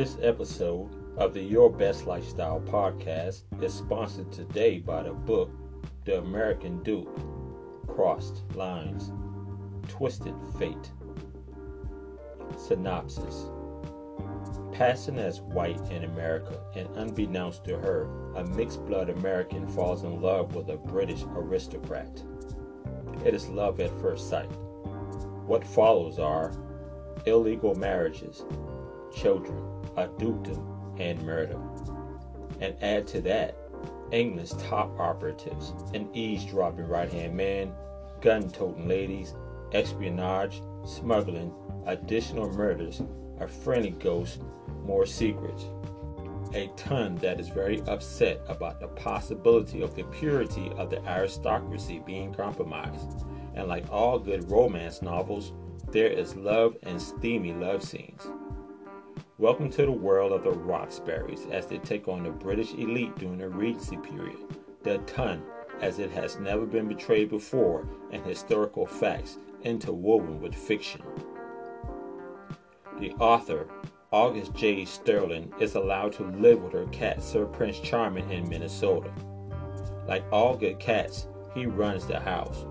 This episode of the Your Best Lifestyle podcast is sponsored today by the book The American Duke Crossed Lines, Twisted Fate. Synopsis Passing as white in America, and unbeknownst to her, a mixed blood American falls in love with a British aristocrat. It is love at first sight. What follows are illegal marriages, children, a dukedom, and murder. And add to that England's top operatives, an eavesdropping right hand man, gun toting ladies, espionage, smuggling, additional murders, a friendly ghost, more secrets. A ton that is very upset about the possibility of the purity of the aristocracy being compromised. And like all good romance novels, there is love and steamy love scenes. Welcome to the world of the Roxburghs as they take on the British elite during the Regency period. The ton, as it has never been betrayed before, and historical facts interwoven with fiction. The author, August Jade Sterling, is allowed to live with her cat, Sir Prince Charming, in Minnesota. Like all good cats, he runs the house.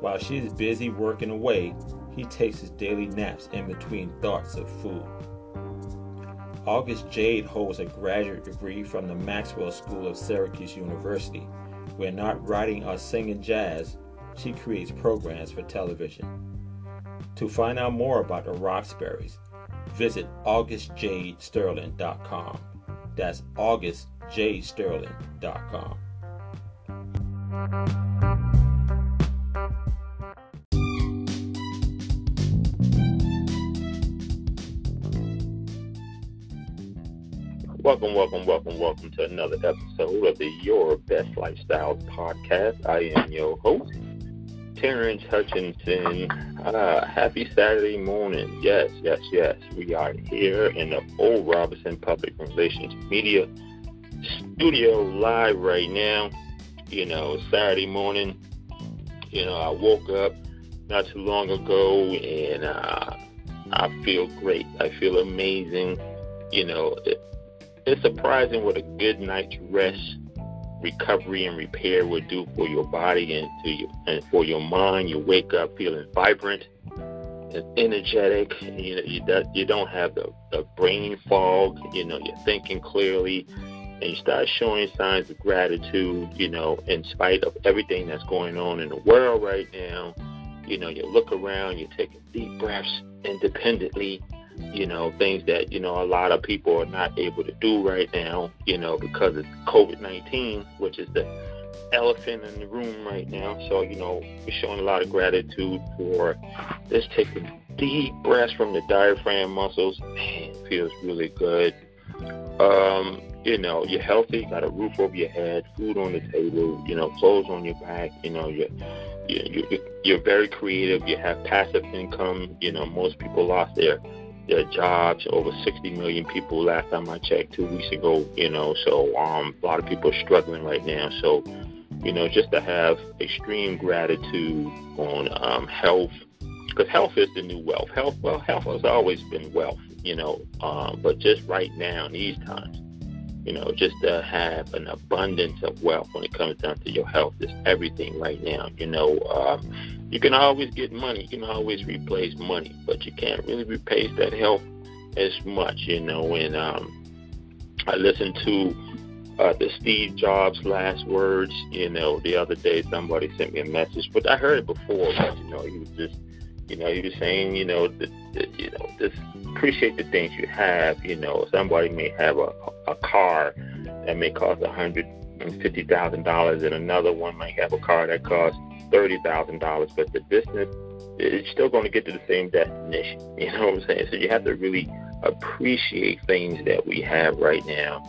While she is busy working away, he takes his daily naps in between thoughts of food. August Jade holds a graduate degree from the Maxwell School of Syracuse University. When not writing or singing jazz, she creates programs for television. To find out more about the Roxburghs, visit augustjadesterling.com. That's augustjadesterling.com. Welcome, welcome, welcome, welcome to another episode of the Your Best Lifestyles podcast. I am your host, Terrence Hutchinson. Uh, happy Saturday morning. Yes, yes, yes. We are here in the Old Robinson Public Relations Media studio live right now. You know, Saturday morning. You know, I woke up not too long ago and uh, I feel great. I feel amazing. You know, it, it's surprising what a good night's rest, recovery, and repair will do for your body and to you and for your mind. You wake up feeling vibrant and energetic. You know, you, do, you don't have the, the brain fog. You know, you're thinking clearly, and you start showing signs of gratitude. You know, in spite of everything that's going on in the world right now. You know, you look around, you take deep breaths independently you know, things that, you know, a lot of people are not able to do right now, you know, because of COVID 19, which is the elephant in the room right now. So, you know, we're showing a lot of gratitude for this taking deep breaths from the diaphragm muscles. Man, feels really good. Um, you know, you're healthy, got a roof over your head, food on the table, you know, clothes on your back, you know, you're you're, you're very creative. You have passive income. You know, most people lost their their jobs. Over 60 million people last time I checked two weeks ago. You know, so um, a lot of people are struggling right now. So, you know, just to have extreme gratitude on um, health, because health is the new wealth. Health, well, health has always been wealth. You know, um, but just right now in these times, you know, just to have an abundance of wealth when it comes down to your health is everything right now. You know, um, you can always get money, you can always replace money, but you can't really replace that health as much, you know. And um, I listened to uh, the Steve Jobs last words, you know, the other day somebody sent me a message, but I heard it before, but you know, he was just, you know, he was saying, you know, that, that you know, just appreciate the things you have. You know, somebody may have a a car that may cost a hundred and fifty thousand dollars, and another one might have a car that costs thirty thousand dollars, but the business is still going to get to the same destination. You know what I'm saying? So you have to really appreciate things that we have right now,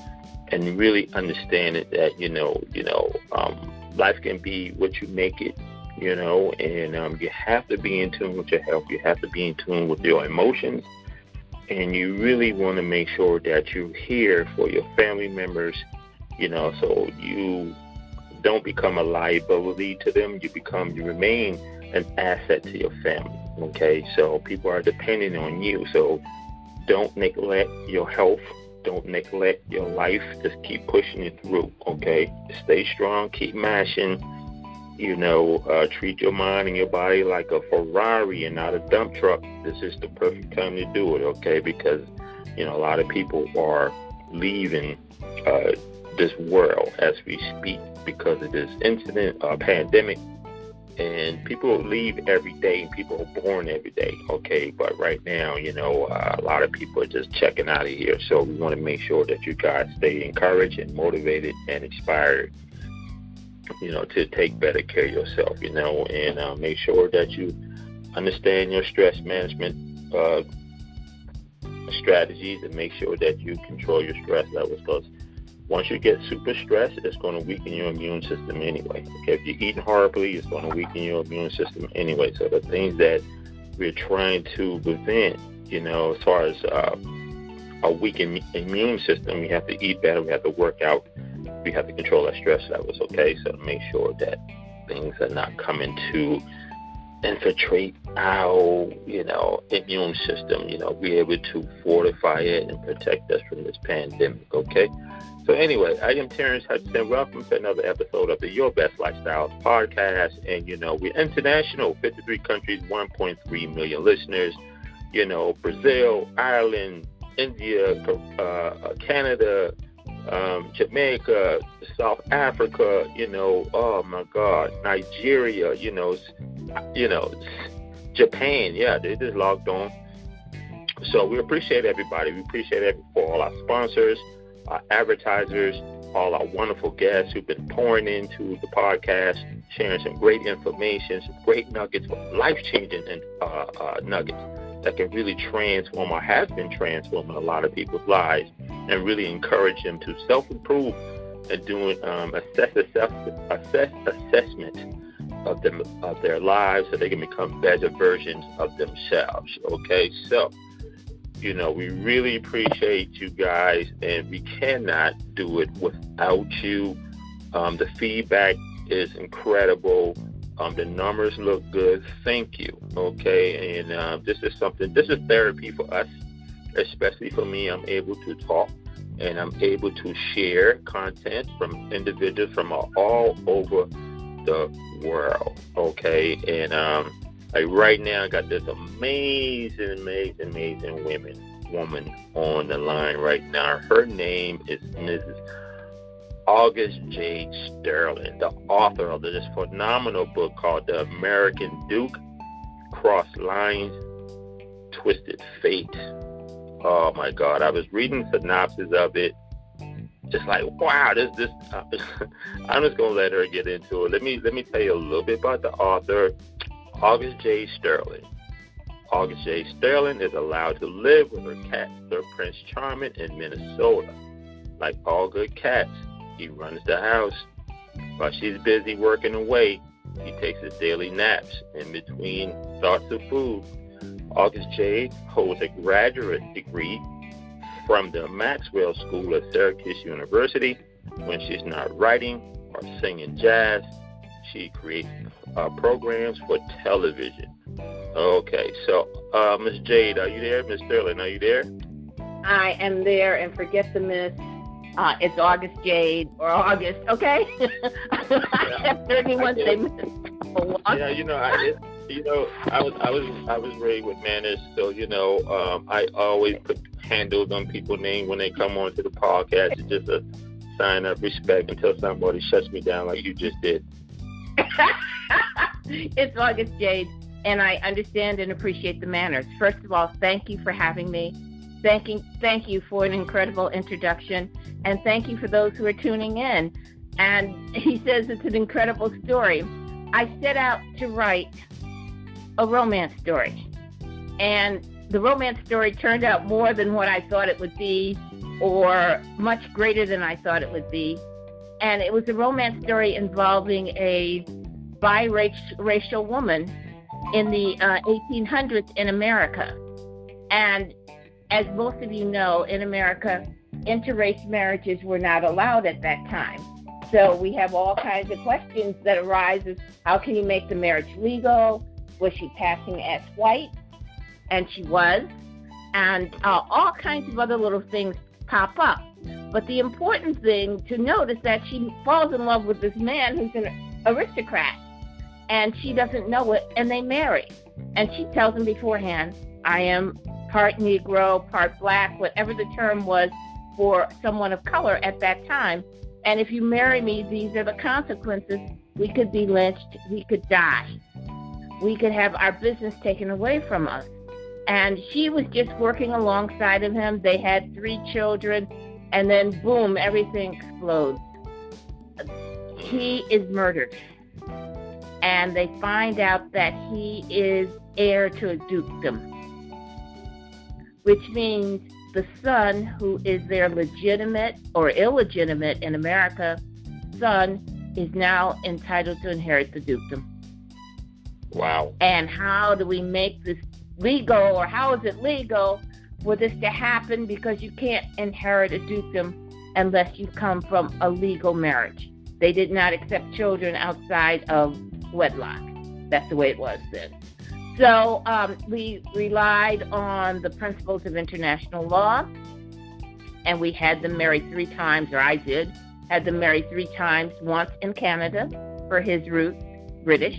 and really understand it that you know, you know, um, life can be what you make it. You know, and um, you have to be in tune with your health. You have to be in tune with your emotions, and you really want to make sure that you're here for your family members. You know, so you don't become a liability to them. You become, you remain an asset to your family. Okay, so people are depending on you. So don't neglect your health. Don't neglect your life. Just keep pushing it through, okay? Stay strong. Keep mashing. You know, uh, treat your mind and your body like a Ferrari and not a dump truck. This is the perfect time to do it, okay? Because, you know, a lot of people are leaving uh, this world as we speak because of this incident, uh, pandemic, and people leave every day and people are born every day okay but right now you know uh, a lot of people are just checking out of here so we want to make sure that you guys stay encouraged and motivated and inspired you know to take better care of yourself you know and uh, make sure that you understand your stress management uh, strategies and make sure that you control your stress levels because once you get super stressed, it's going to weaken your immune system anyway. Okay, if you're eating horribly, it's going to weaken your immune system anyway. So the things that we're trying to prevent, you know, as far as uh, a weak Im- immune system, we have to eat better, we have to work out, we have to control our stress levels. Okay, so make sure that things are not coming to infiltrate our, you know, immune system. You know, be able to fortify it and protect us from this pandemic. Okay. So anyway, I am Terrence Hudson. Welcome to another episode of the Your Best Lifestyles podcast. And you know, we're international, 53 countries, 1.3 million listeners. You know, Brazil, Ireland, India, uh, uh, Canada, um, Jamaica, South Africa. You know, oh my God, Nigeria. You know, you know, Japan. Yeah, they just logged on. So we appreciate everybody. We appreciate every for all our sponsors our advertisers, all our wonderful guests who've been pouring into the podcast, sharing some great information, some great nuggets, life changing uh, uh, nuggets that can really transform or has been transforming a lot of people's lives and really encourage them to self improve and doing um, assess, assess, assess assessment of them of their lives so they can become better versions of themselves. Okay, so you know, we really appreciate you guys, and we cannot do it without you. Um, the feedback is incredible. Um, the numbers look good. Thank you. Okay, and uh, this is something. This is therapy for us, especially for me. I'm able to talk and I'm able to share content from individuals from all over the world. Okay, and um, like right now, I got this amazing, amazing, amazing women woman on the line right now. Her name is Mrs. August Jade Sterling, the author of this phenomenal book called The American Duke Cross Lines Twisted Fate. Oh my God. I was reading synopsis of it. Just like wow, this this. I'm just gonna let her get into it. Let me let me tell you a little bit about the author. August Jade Sterling. August Jade Sterling is allowed to live with her cat, Sir Prince Charming, in Minnesota. Like all good cats, he runs the house. While she's busy working away, he takes his daily naps in between thoughts of food. August Jade holds a graduate degree from the Maxwell School at Syracuse University. When she's not writing or singing jazz, she creates uh, programs for television. Okay, so uh, Miss Jade, are you there? Miss Sterling, are you there? I am there, and forget the miss. Uh, it's August Jade or August, okay? I have 31 say miss. Yeah, you know, I, it, you know, I was, I was, I was raised with manners, so you know, um, I always put handles on people's name when they come onto the podcast. It's just a sign of respect until somebody shuts me down like you just did. it's August Jade, and I understand and appreciate the manners. First of all, thank you for having me. Thanking, thank you for an incredible introduction, and thank you for those who are tuning in. And he says it's an incredible story. I set out to write a romance story, and the romance story turned out more than what I thought it would be, or much greater than I thought it would be and it was a romance story involving a biracial woman in the uh, 1800s in America. And as most of you know, in America, interrace marriages were not allowed at that time. So we have all kinds of questions that arise as how can you make the marriage legal? Was she passing as white? And she was. and uh, all kinds of other little things pop up. But the important thing to note is that she falls in love with this man who's an aristocrat, and she doesn't know it, and they marry. And she tells him beforehand, I am part Negro, part black, whatever the term was for someone of color at that time. And if you marry me, these are the consequences. We could be lynched, we could die, we could have our business taken away from us. And she was just working alongside of him. They had three children, and then boom, everything explodes. He is murdered. And they find out that he is heir to a dukedom, which means the son, who is their legitimate or illegitimate in America son, is now entitled to inherit the dukedom. Wow. And how do we make this legal, or how is it legal for this to happen? Because you can't inherit a dukedom unless you come from a legal marriage. They did not accept children outside of wedlock. That's the way it was then. So um, we relied on the principles of international law, and we had them married three times, or I did, had them married three times once in Canada for his roots, British,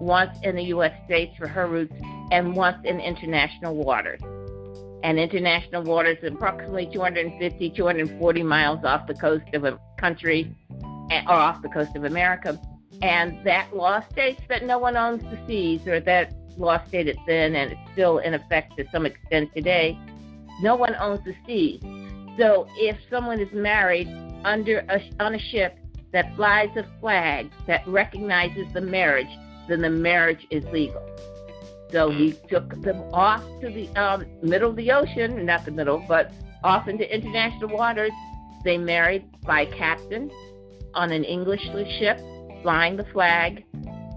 once in the U.S. states for her roots, and once in international waters. And international waters is approximately 250, 240 miles off the coast of a country eh, or off the coast of America. And that law states that no one owns the seas or that law stated then, and it's still in effect to some extent today, no one owns the sea. So if someone is married under a, on a ship that flies a flag that recognizes the marriage, then the marriage is legal. So he took them off to the um, middle of the ocean, not the middle, but off into international waters. They married by captain on an English ship, flying the flag,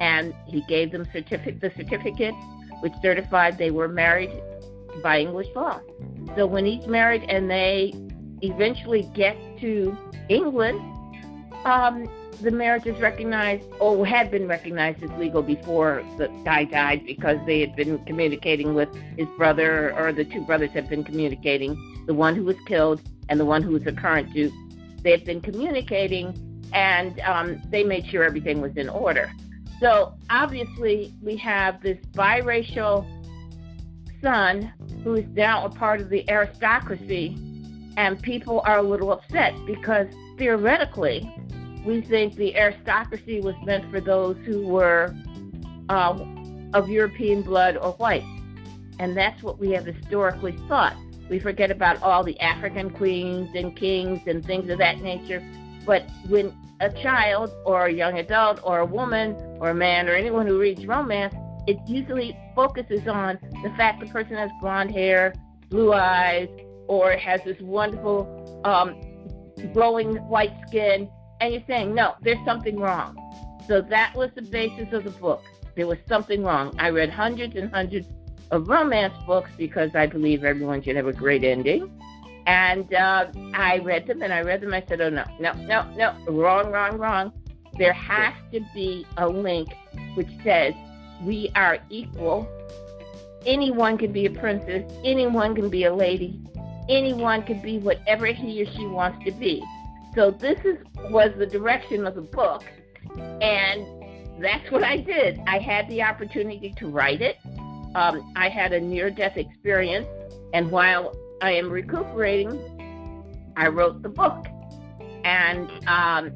and he gave them certificate, the certificate which certified they were married by English law. So when he's married and they eventually get to England, um, the marriage is recognized or had been recognized as legal before the guy died because they had been communicating with his brother or the two brothers had been communicating, the one who was killed and the one who was the current duke. They had been communicating and um, they made sure everything was in order. So obviously, we have this biracial son who is now a part of the aristocracy, and people are a little upset because theoretically, we think the aristocracy was meant for those who were uh, of European blood or white. And that's what we have historically thought. We forget about all the African queens and kings and things of that nature. But when a child or a young adult or a woman or a man or anyone who reads romance, it usually focuses on the fact the person has blonde hair, blue eyes, or has this wonderful um, glowing white skin, and you're saying, no, there's something wrong. So that was the basis of the book. There was something wrong. I read hundreds and hundreds of romance books because I believe everyone should have a great ending. And uh, I read them and I read them. I said, oh, no, no, no, no, wrong, wrong, wrong. There has to be a link which says we are equal. Anyone can be a princess, anyone can be a lady, anyone can be whatever he or she wants to be. So this is was the direction of the book, and that's what I did. I had the opportunity to write it. Um, I had a near-death experience, and while I am recuperating, I wrote the book. And um,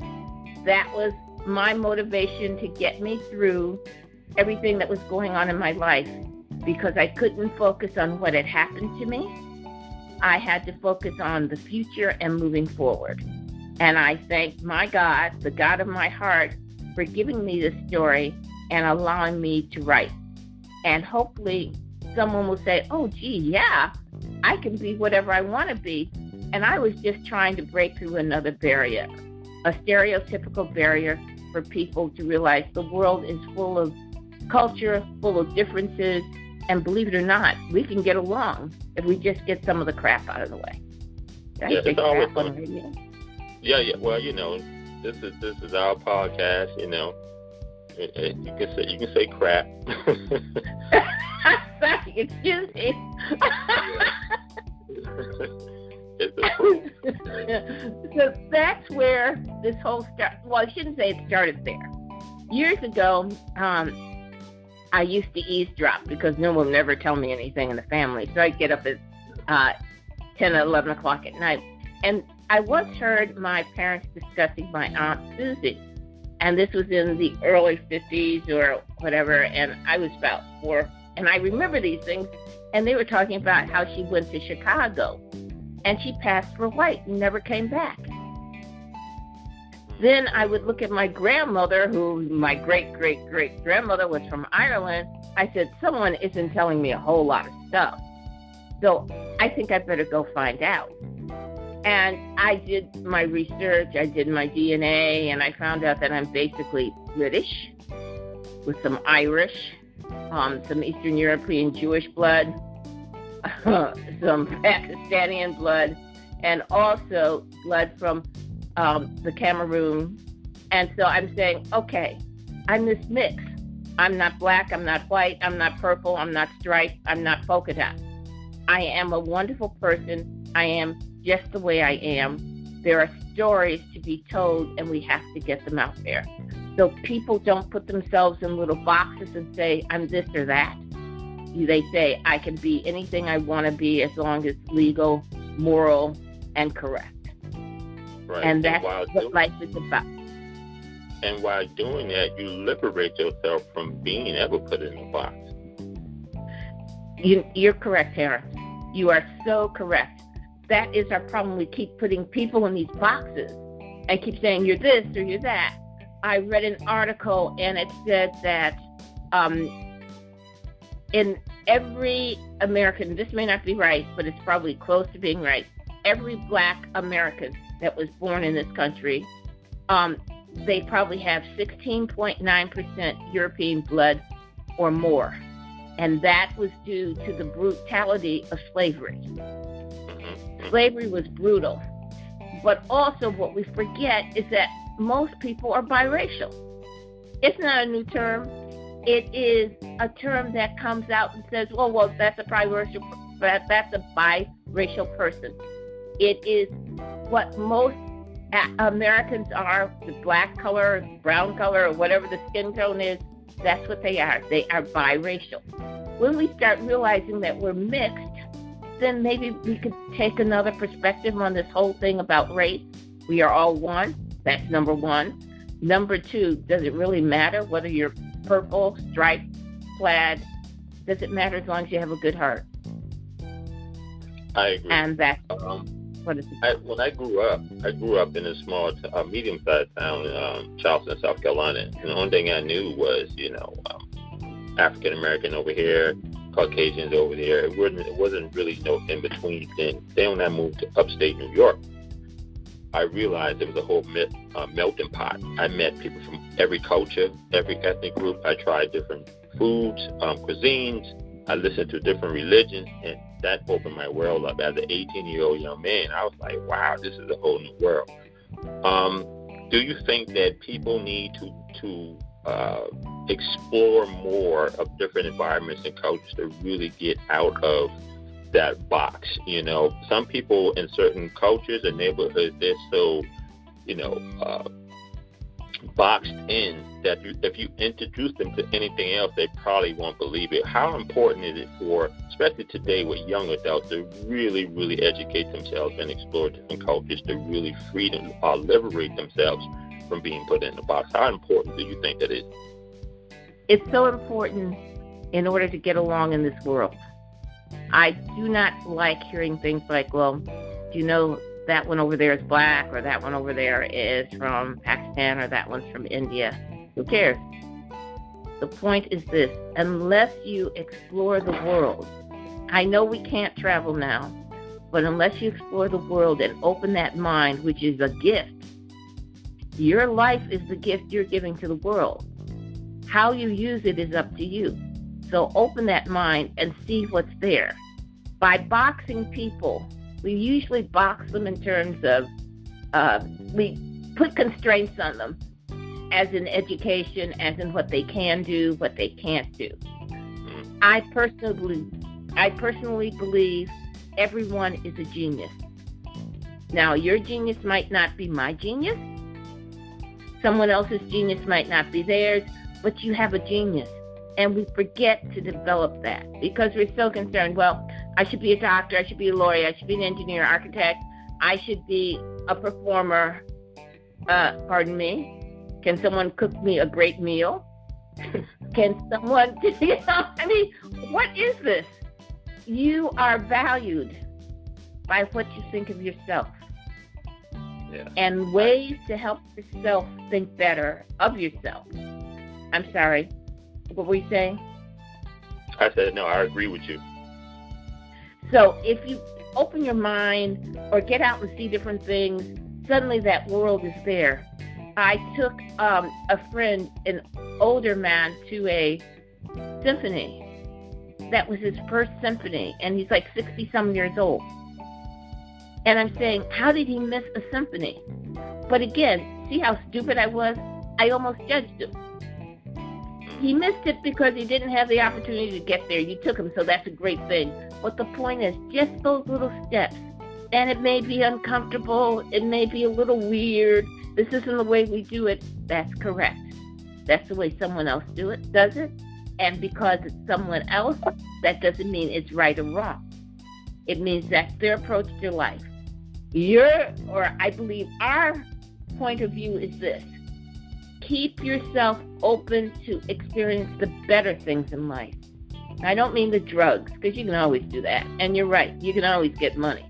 that was my motivation to get me through everything that was going on in my life because I couldn't focus on what had happened to me. I had to focus on the future and moving forward. And I thank my God, the God of my heart, for giving me this story and allowing me to write. And hopefully, someone will say, oh, gee, yeah, I can be whatever I want to be. And I was just trying to break through another barrier, a stereotypical barrier for people to realize the world is full of culture, full of differences, and believe it or not, we can get along if we just get some of the crap out of the way. That's yeah, it's always fun. Yeah, yeah. Well, you know, this is this is our podcast. You know, you can say you can say crap. Excuse me. so that's where this whole start. Well, I shouldn't say it started there. Years ago, um, I used to eavesdrop because no one would never tell me anything in the family. So I'd get up at uh, 10 or 11 o'clock at night. And I once heard my parents discussing my Aunt Susie. And this was in the early 50s or whatever. And I was about four. And I remember these things. And they were talking about how she went to Chicago and she passed for white and never came back. Then I would look at my grandmother, who my great great great grandmother was from Ireland. I said, Someone isn't telling me a whole lot of stuff. So I think I better go find out. And I did my research, I did my DNA, and I found out that I'm basically British with some Irish, um, some Eastern European Jewish blood, some Pakistani blood, and also blood from um, the Cameroon. And so I'm saying, okay, I'm this mix. I'm not black, I'm not white, I'm not purple, I'm not striped, I'm not polka dot. I am a wonderful person. I am just the way I am. There are stories to be told, and we have to get them out there. So people don't put themselves in little boxes and say, I'm this or that. They say, I can be anything I want to be as long as it's legal, moral, and correct. Right. And that's what doing, life is about. And while doing that, you liberate yourself from being ever put in a box. You, you're correct, Tara. You are so correct. That is our problem. We keep putting people in these boxes and keep saying you're this or you're that. I read an article and it said that um, in every American, this may not be right, but it's probably close to being right. Every black American that was born in this country, um, they probably have 16.9% European blood or more. And that was due to the brutality of slavery. Slavery was brutal. But also, what we forget is that most people are biracial. It's not a new term. It is a term that comes out and says, "Well, well, that's a biracial, that's a biracial person." It is what most Americans are: the black color, brown color, or whatever the skin tone is. That's what they are. They are biracial. When we start realizing that we're mixed, then maybe we could take another perspective on this whole thing about race. We are all one. That's number one. Number two, does it really matter whether you're purple, striped, plaid? Does it matter as long as you have a good heart? I agree. And that's um, what is it? I, when I grew up, I grew up in a small, uh, medium-sized town, um, Charleston, South Carolina. And the only thing I knew was, you know, um, African American over here, Caucasians over there. It wasn't, it wasn't really no in between. thing. then when I moved to upstate New York, I realized there was a whole met, uh, melting pot. I met people from every culture, every ethnic group. I tried different foods, um, cuisines. I listened to different religions, and that opened my world up. As an 18 year old young man, I was like, wow, this is a whole new world. Um, do you think that people need to to uh, explore more of different environments and cultures to really get out of that box. You know, some people in certain cultures and neighborhoods, they're so, you know, uh, boxed in that if you introduce them to anything else, they probably won't believe it. How important is it for, especially today with young adults, to really, really educate themselves and explore different cultures to really free them, uh, liberate themselves from being put in a box? How important do you think that is? It's so important in order to get along in this world. I do not like hearing things like, well, do you know that one over there is black or that one over there is from Pakistan or that one's from India? Who cares? The point is this unless you explore the world, I know we can't travel now, but unless you explore the world and open that mind, which is a gift, your life is the gift you're giving to the world. How you use it is up to you. So open that mind and see what's there. By boxing people, we usually box them in terms of uh, we put constraints on them, as in education, as in what they can do, what they can't do. I personally, I personally believe everyone is a genius. Now, your genius might not be my genius. Someone else's genius might not be theirs, but you have a genius. And we forget to develop that because we're so concerned. Well, I should be a doctor, I should be a lawyer, I should be an engineer, architect, I should be a performer. Uh, pardon me. Can someone cook me a great meal? Can someone, you know, I mean, what is this? You are valued by what you think of yourself. Yeah. And ways to help yourself think better of yourself. I'm sorry. What were you saying? I said, no, I agree with you. So if you open your mind or get out and see different things, suddenly that world is there. I took um, a friend, an older man, to a symphony. That was his first symphony, and he's like 60 some years old. And I'm saying, how did he miss a symphony? But again, see how stupid I was? I almost judged him. He missed it because he didn't have the opportunity to get there. You took him, so that's a great thing. But the point is, just those little steps. And it may be uncomfortable, it may be a little weird. This isn't the way we do it. That's correct. That's the way someone else do it, does it? And because it's someone else, that doesn't mean it's right or wrong. It means that's their approach to life. Your, or I believe our point of view is this keep yourself open to experience the better things in life. I don't mean the drugs, because you can always do that. And you're right, you can always get money.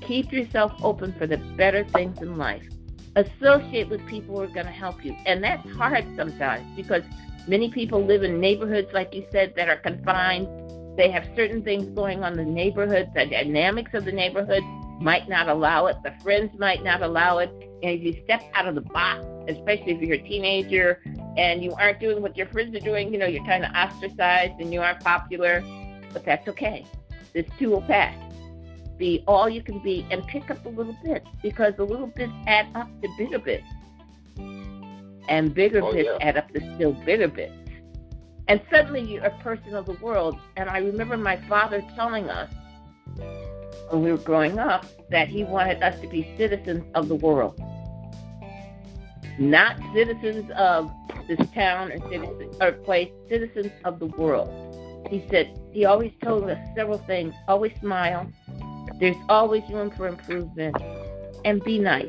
Keep yourself open for the better things in life. Associate with people who are going to help you. And that's hard sometimes because many people live in neighborhoods, like you said, that are confined. They have certain things going on in the neighborhood. The dynamics of the neighborhood might not allow it. The friends might not allow it. And if you step out of the box, especially if you're a teenager and you aren't doing what your friends are doing, you know, you're kind of ostracized and you aren't popular, but that's okay. This too will pass. Be all you can be and pick up a little bit because the little bits add up to bigger bits. And bigger Oh, bits yeah. add up to still bigger bits. And suddenly you're a person of the world. And I remember my father telling us when we were growing up that he wanted us to be citizens of the world. Not citizens of this town or citizens or place, citizens of the world. He said he always told us several things. Always smile. There's always room for improvement. And be nice.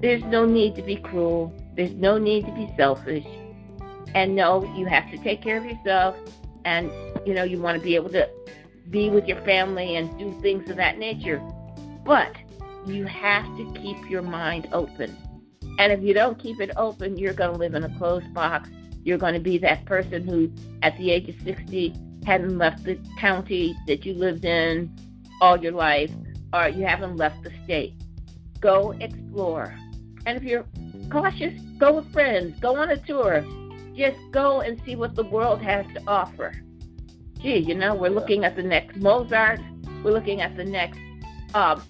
There's no need to be cruel. There's no need to be selfish. And no, you have to take care of yourself and you know, you want to be able to be with your family and do things of that nature. But you have to keep your mind open. And if you don't keep it open, you're going to live in a closed box. You're going to be that person who, at the age of 60, hadn't left the county that you lived in all your life, or you haven't left the state. Go explore. And if you're cautious, go with friends, go on a tour. Just go and see what the world has to offer. Gee, you know, we're looking at the next Mozart, we're looking at the next um,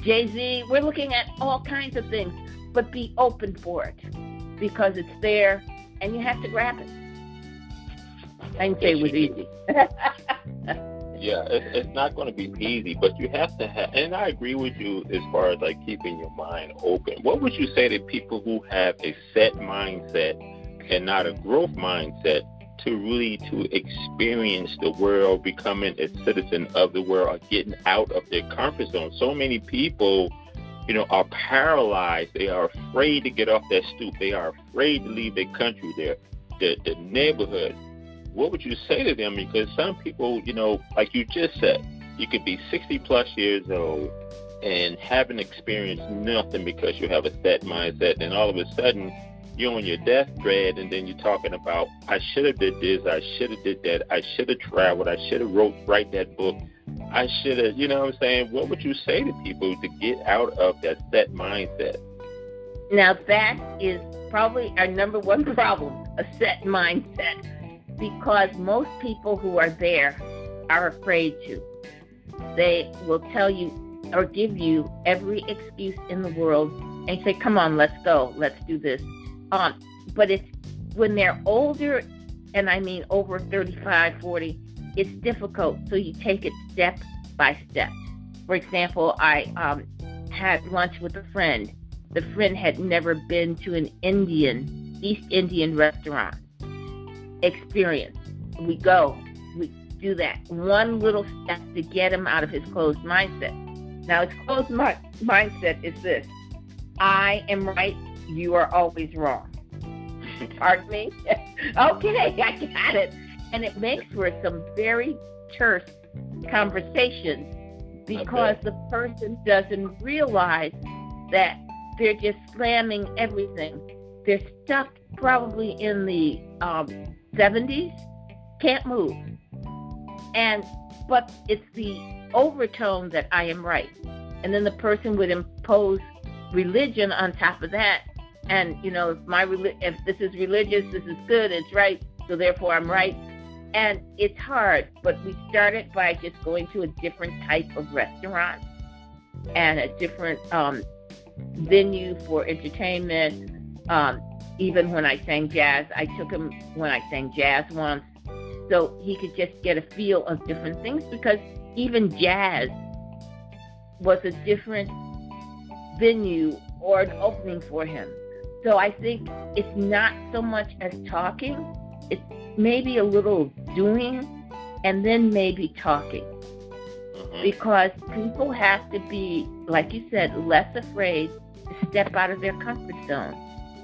Jay Z, we're looking at all kinds of things, but be open for it because it's there and you have to grab it. I didn't say it was easy. Yeah, it, it's not going to be easy, but you have to have, and I agree with you as far as like keeping your mind open. What would you say to people who have a set mindset and not a growth mindset to really to experience the world, becoming a citizen of the world, or getting out of their comfort zone? So many people, you know, are paralyzed. They are afraid to get off their stoop. They are afraid to leave their country, their, their, their neighborhood what would you say to them? Because some people, you know, like you just said, you could be 60 plus years old and haven't experienced nothing because you have a set mindset, and all of a sudden you're on your deathbed, and then you're talking about, I should have did this, I should have did that, I should have traveled, I should have wrote write that book, I should have, you know what I'm saying? What would you say to people to get out of that set mindset? Now that is probably our number one problem, a set mindset. Because most people who are there are afraid to. They will tell you or give you every excuse in the world and say, Come on, let's go, let's do this. Um, but it's when they're older, and I mean over 35, 40, it's difficult. So you take it step by step. For example, I um, had lunch with a friend. The friend had never been to an Indian, East Indian restaurant experience. We go, we do that one little step to get him out of his closed mindset. Now, his closed mi- mindset is this I am right, you are always wrong. Pardon me? okay, I got it. And it makes for some very terse conversations because the person doesn't realize that they're just slamming everything. They're stuck probably in the um, 70s, can't move. And but it's the overtone that I am right. And then the person would impose religion on top of that. And you know, if my if this is religious, this is good, it's right, so therefore I'm right. And it's hard, but we started by just going to a different type of restaurant and a different um, venue for entertainment. Um, even when I sang jazz, I took him when I sang jazz once, so he could just get a feel of different things because even jazz was a different venue or an opening for him. So I think it's not so much as talking, it's maybe a little doing and then maybe talking. Mm-hmm. Because people have to be, like you said, less afraid to step out of their comfort zone.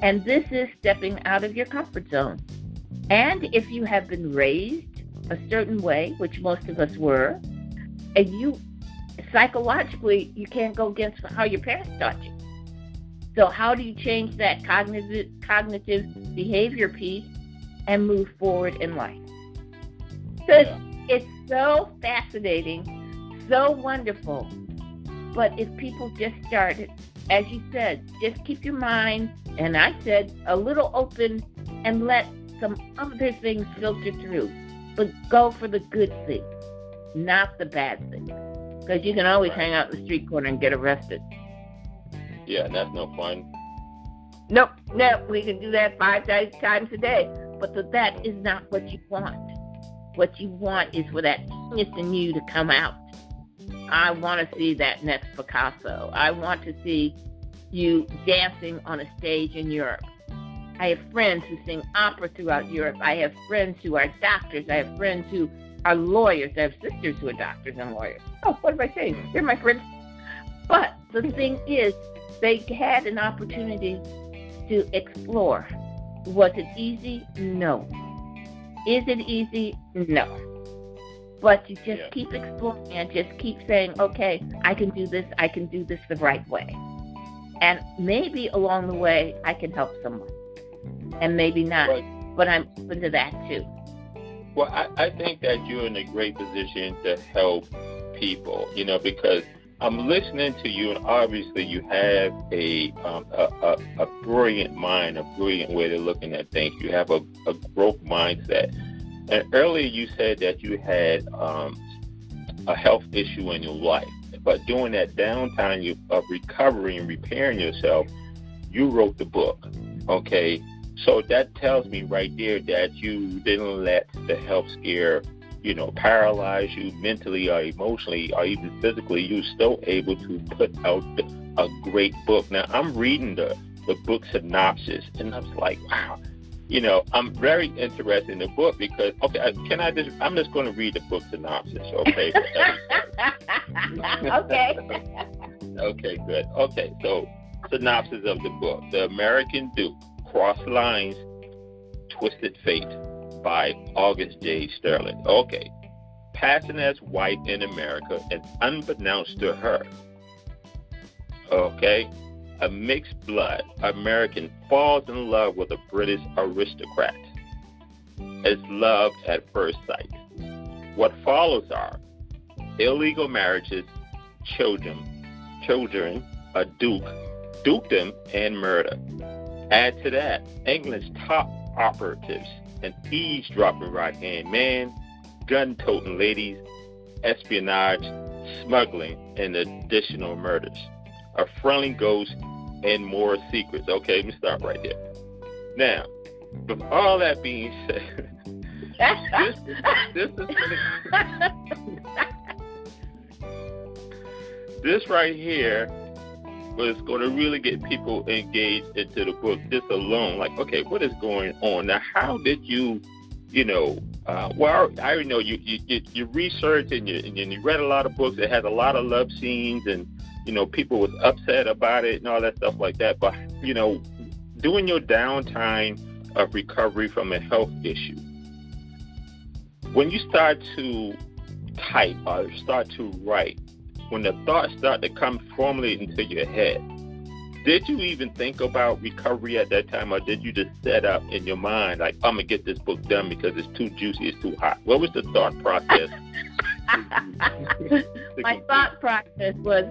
And this is stepping out of your comfort zone. And if you have been raised a certain way, which most of us were, and you psychologically you can't go against how your parents taught you. So how do you change that cognitive cognitive behavior piece and move forward in life? So it's, it's so fascinating, so wonderful. But if people just started, as you said, just keep your mind, and I said, a little open and let some other things filter through. But go for the good things, not the bad things. Because you can always hang out in the street corner and get arrested. Yeah, and that's no fun. Nope, no, we can do that five times a day. But that is not what you want. What you want is for that genius in you to come out. I want to see that next Picasso. I want to see you dancing on a stage in Europe. I have friends who sing opera throughout Europe. I have friends who are doctors. I have friends who are lawyers. I have sisters who are doctors and lawyers. Oh, what am I saying? They're my friends. But the thing is, they had an opportunity to explore. Was it easy? No. Is it easy? No. But you just yeah. keep exploring and just keep saying, okay, I can do this, I can do this the right way. And maybe along the way, I can help someone. And maybe not. Right. But I'm open to that too. Well, I, I think that you're in a great position to help people, you know, because I'm listening to you, and obviously you have a, um, a, a, a, brilliant mind, a brilliant way of looking at things. You have a, a growth mindset. And earlier you said that you had um, a health issue in your life, but during that downtime of recovering and repairing yourself, you wrote the book. Okay, so that tells me right there that you didn't let the health scare you know, paralyze you mentally or emotionally or even physically, you're still able to put out a great book. Now, I'm reading the, the book synopsis, and I'm like, wow. You know, I'm very interested in the book because, okay, can I just, I'm just going to read the book synopsis, okay? okay. okay, good. Okay, so synopsis of the book The American Duke, Cross Lines, Twisted Fate by August Jade Sterling. Okay. Passing as white in America and unbeknownst to her. Okay. A mixed blood American falls in love with a British aristocrat. It's love at first sight. What follows are illegal marriages, children, children, a duke, dukedom, and murder. Add to that England's top operatives an eavesdropping right hand man, gun toting ladies, espionage, smuggling, and additional murders. A friendly ghost and more secrets. Okay, let me stop right there. Now, with all that being said, this, this is this right here was going to really get people engaged into the book just alone. Like, okay, what is going on now? How did you, you know, uh, well, I already know you you, you researched and you and you read a lot of books that had a lot of love scenes and you know people was upset about it and all that stuff like that. But you know, doing your downtime of recovery from a health issue, when you start to type or start to write, when the thoughts start to come formally into your head, did you even think about recovery at that time, or did you just set up in your mind like I'm gonna get this book done because it's too juicy, it's too hot? What was the thought process? My thought process was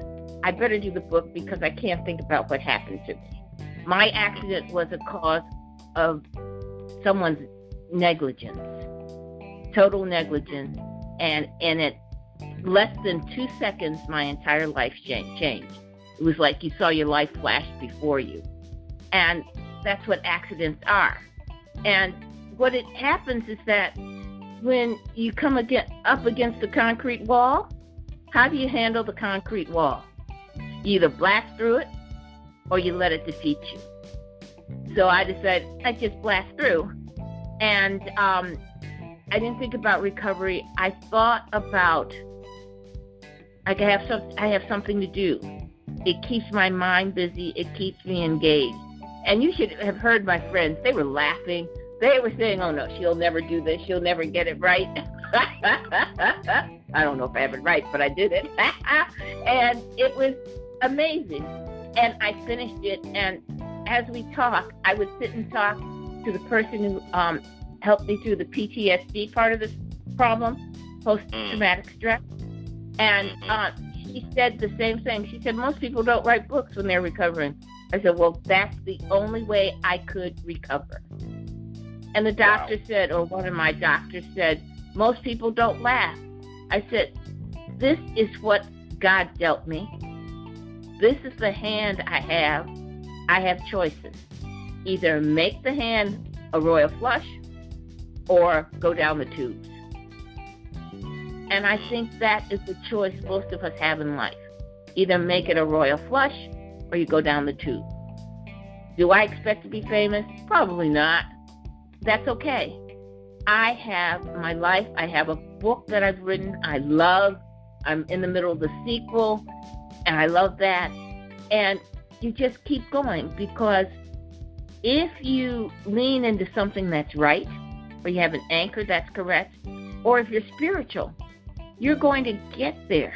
I better do the book because I can't think about what happened to me. My accident was a cause of someone's negligence, total negligence, and in it less than two seconds, my entire life changed. It was like you saw your life flash before you. And that's what accidents are. And what it happens is that when you come again, up against the concrete wall, how do you handle the concrete wall? You either blast through it or you let it defeat you. So I decided I just blast through. And um, I didn't think about recovery. I thought about like I have some I have something to do. It keeps my mind busy. It keeps me engaged. And you should have heard my friends. They were laughing. They were saying, "Oh no, she'll never do this. She'll never get it right." I don't know if I have it right, but I did it. and it was amazing. And I finished it. And as we talk, I would sit and talk to the person who um, helped me through the PTSD part of this problem, post traumatic mm. stress. And uh, she said the same thing. She said, Most people don't write books when they're recovering. I said, Well, that's the only way I could recover. And the doctor wow. said, or one of my doctors said, Most people don't laugh. I said, This is what God dealt me. This is the hand I have. I have choices. Either make the hand a royal flush or go down the tubes. And I think that is the choice most of us have in life. Either make it a royal flush or you go down the tube. Do I expect to be famous? Probably not. That's okay. I have my life. I have a book that I've written. I love. I'm in the middle of the sequel, and I love that. And you just keep going because if you lean into something that's right, or you have an anchor that's correct, or if you're spiritual, you're going to get there.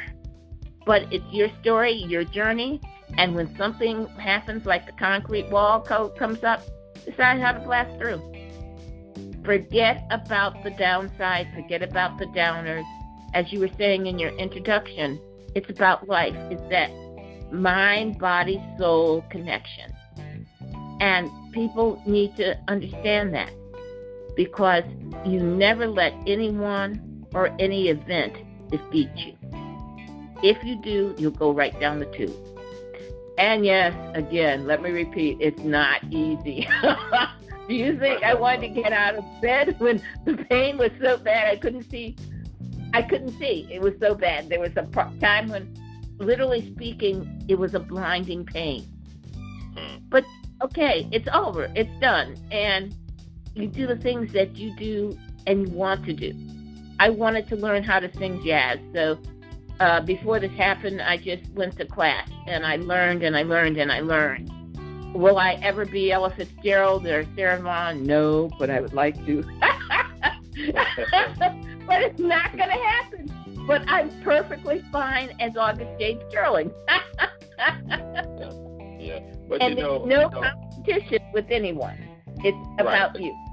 But it's your story, your journey, and when something happens like the concrete wall code comes up, decide how to blast through. Forget about the downside, forget about the downers. As you were saying in your introduction, it's about life. It's that mind, body, soul connection. And people need to understand that because you never let anyone or any event defeat you. If you do, you'll go right down the tube. And yes, again, let me repeat, it's not easy. do you think I wanted to get out of bed when the pain was so bad I couldn't see? I couldn't see. It was so bad. There was a time when, literally speaking, it was a blinding pain. But okay, it's over. It's done. And you do the things that you do and you want to do. I wanted to learn how to sing jazz. So uh, before this happened, I just went to class and I learned and I learned and I learned. Will I ever be Ella Fitzgerald or Sarah Vaughan? No, but I would like to. but it's not going to happen. But I'm perfectly fine as August Jade Sterling. yeah. But and you know, no you know, competition with anyone. It's about right. you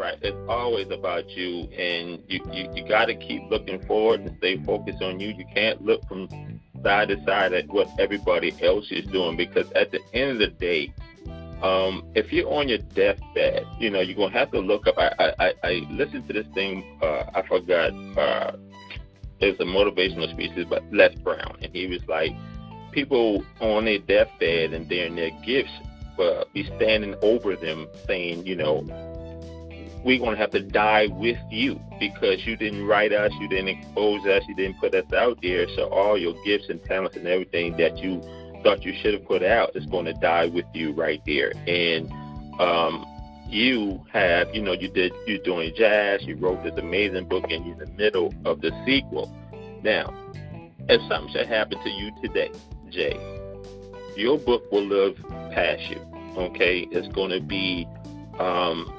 right. It's always about you, and you you, you got to keep looking forward and stay focused on you. You can't look from side to side at what everybody else is doing because at the end of the day, um, if you're on your deathbed, you know you're gonna have to look up. I I, I listened to this thing. Uh, I forgot. Uh, it's a motivational speech, but Les Brown, and he was like, people on their deathbed and they're in their gifts, uh, be standing over them, saying, you know, we're going to have to die with you because you didn't write us, you didn't expose us, you didn't put us out there. So all your gifts and talents and everything that you thought you should have put out is going to die with you right there. And um, you have, you know, you did, you're doing jazz, you wrote this amazing book, and you're in the middle of the sequel. Now, if something should happen to you today, Jay, your book will live past you. Okay, it's going to be um,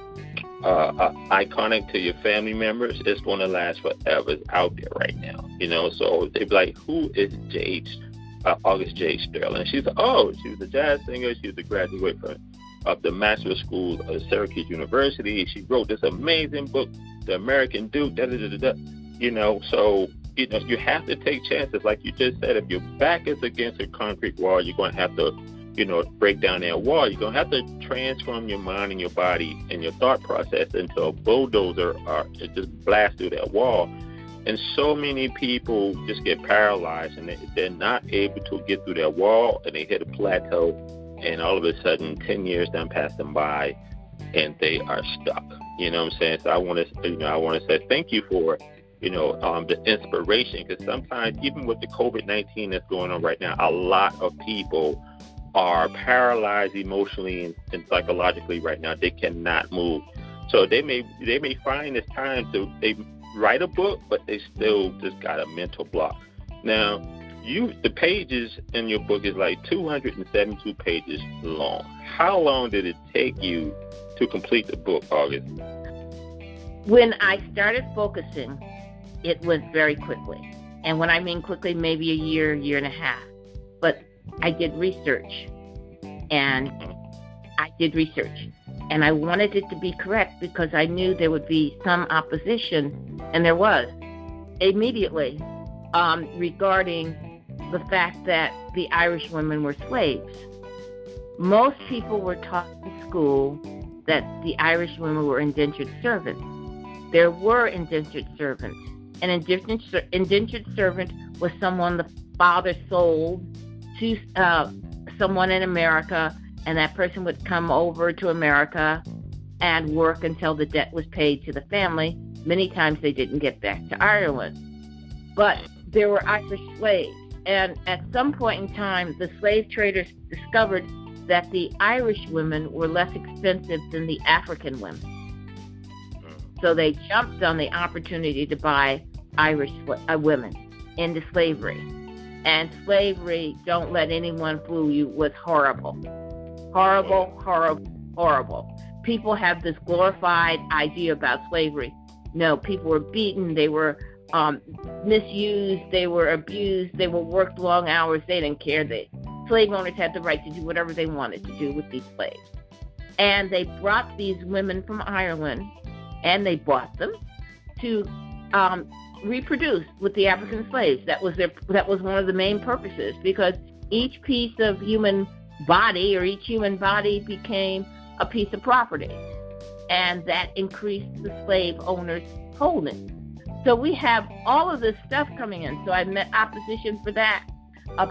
uh, uh, iconic to your family members. It's going to last forever. Out there right now, you know. So they'd be like, "Who is Jade? Uh, August Jade Sterling?" She's "Oh, she was a jazz singer. She was a graduate from of the Maxwell School of Syracuse University. She wrote this amazing book, The American Duke." Da da da da. You know, so you know you have to take chances. Like you just said, if your back is against a concrete wall, you're going to have to you know, break down that wall. You're gonna have to transform your mind and your body and your thought process into a bulldozer or just blast through that wall. And so many people just get paralyzed and they're not able to get through that wall and they hit a plateau and all of a sudden 10 years done pass them by and they are stuck. You know what I'm saying? So I want to, you know, I want to say thank you for, you know, um, the inspiration because sometimes even with the COVID-19 that's going on right now, a lot of people are paralyzed emotionally and, psychologically right now. They cannot move. So they may they may find it's time to they write a book, but they still just got a mental block. Now, you the pages in your book is like 272 pages long. How long did it take you to complete the book, August? When I started focusing, it went very quickly. And when I mean quickly, maybe a year, year and a half. I did research and I did research and I wanted it to be correct because I knew there would be some opposition, and there was immediately um, regarding the fact that the Irish women were slaves. Most people were taught in school that the Irish women were indentured servants. There were indentured servants. An indentured, indentured servant was someone the father sold to uh, someone in America, and that person would come over to America and work until the debt was paid to the family. Many times they didn't get back to Ireland. But there were Irish slaves, and at some point in time, the slave traders discovered that the Irish women were less expensive than the African women. So they jumped on the opportunity to buy Irish uh, women into slavery and slavery, don't let anyone fool you, was horrible. Horrible, horrible, horrible. People have this glorified idea about slavery. No, people were beaten, they were um, misused, they were abused, they were worked long hours, they didn't care. They slave owners had the right to do whatever they wanted to do with these slaves. And they brought these women from Ireland and they bought them to um, reproduce with the African slaves. That was their that was one of the main purposes because each piece of human body or each human body became a piece of property. And that increased the slave owner's holding. So we have all of this stuff coming in. So I met opposition for that. Uh,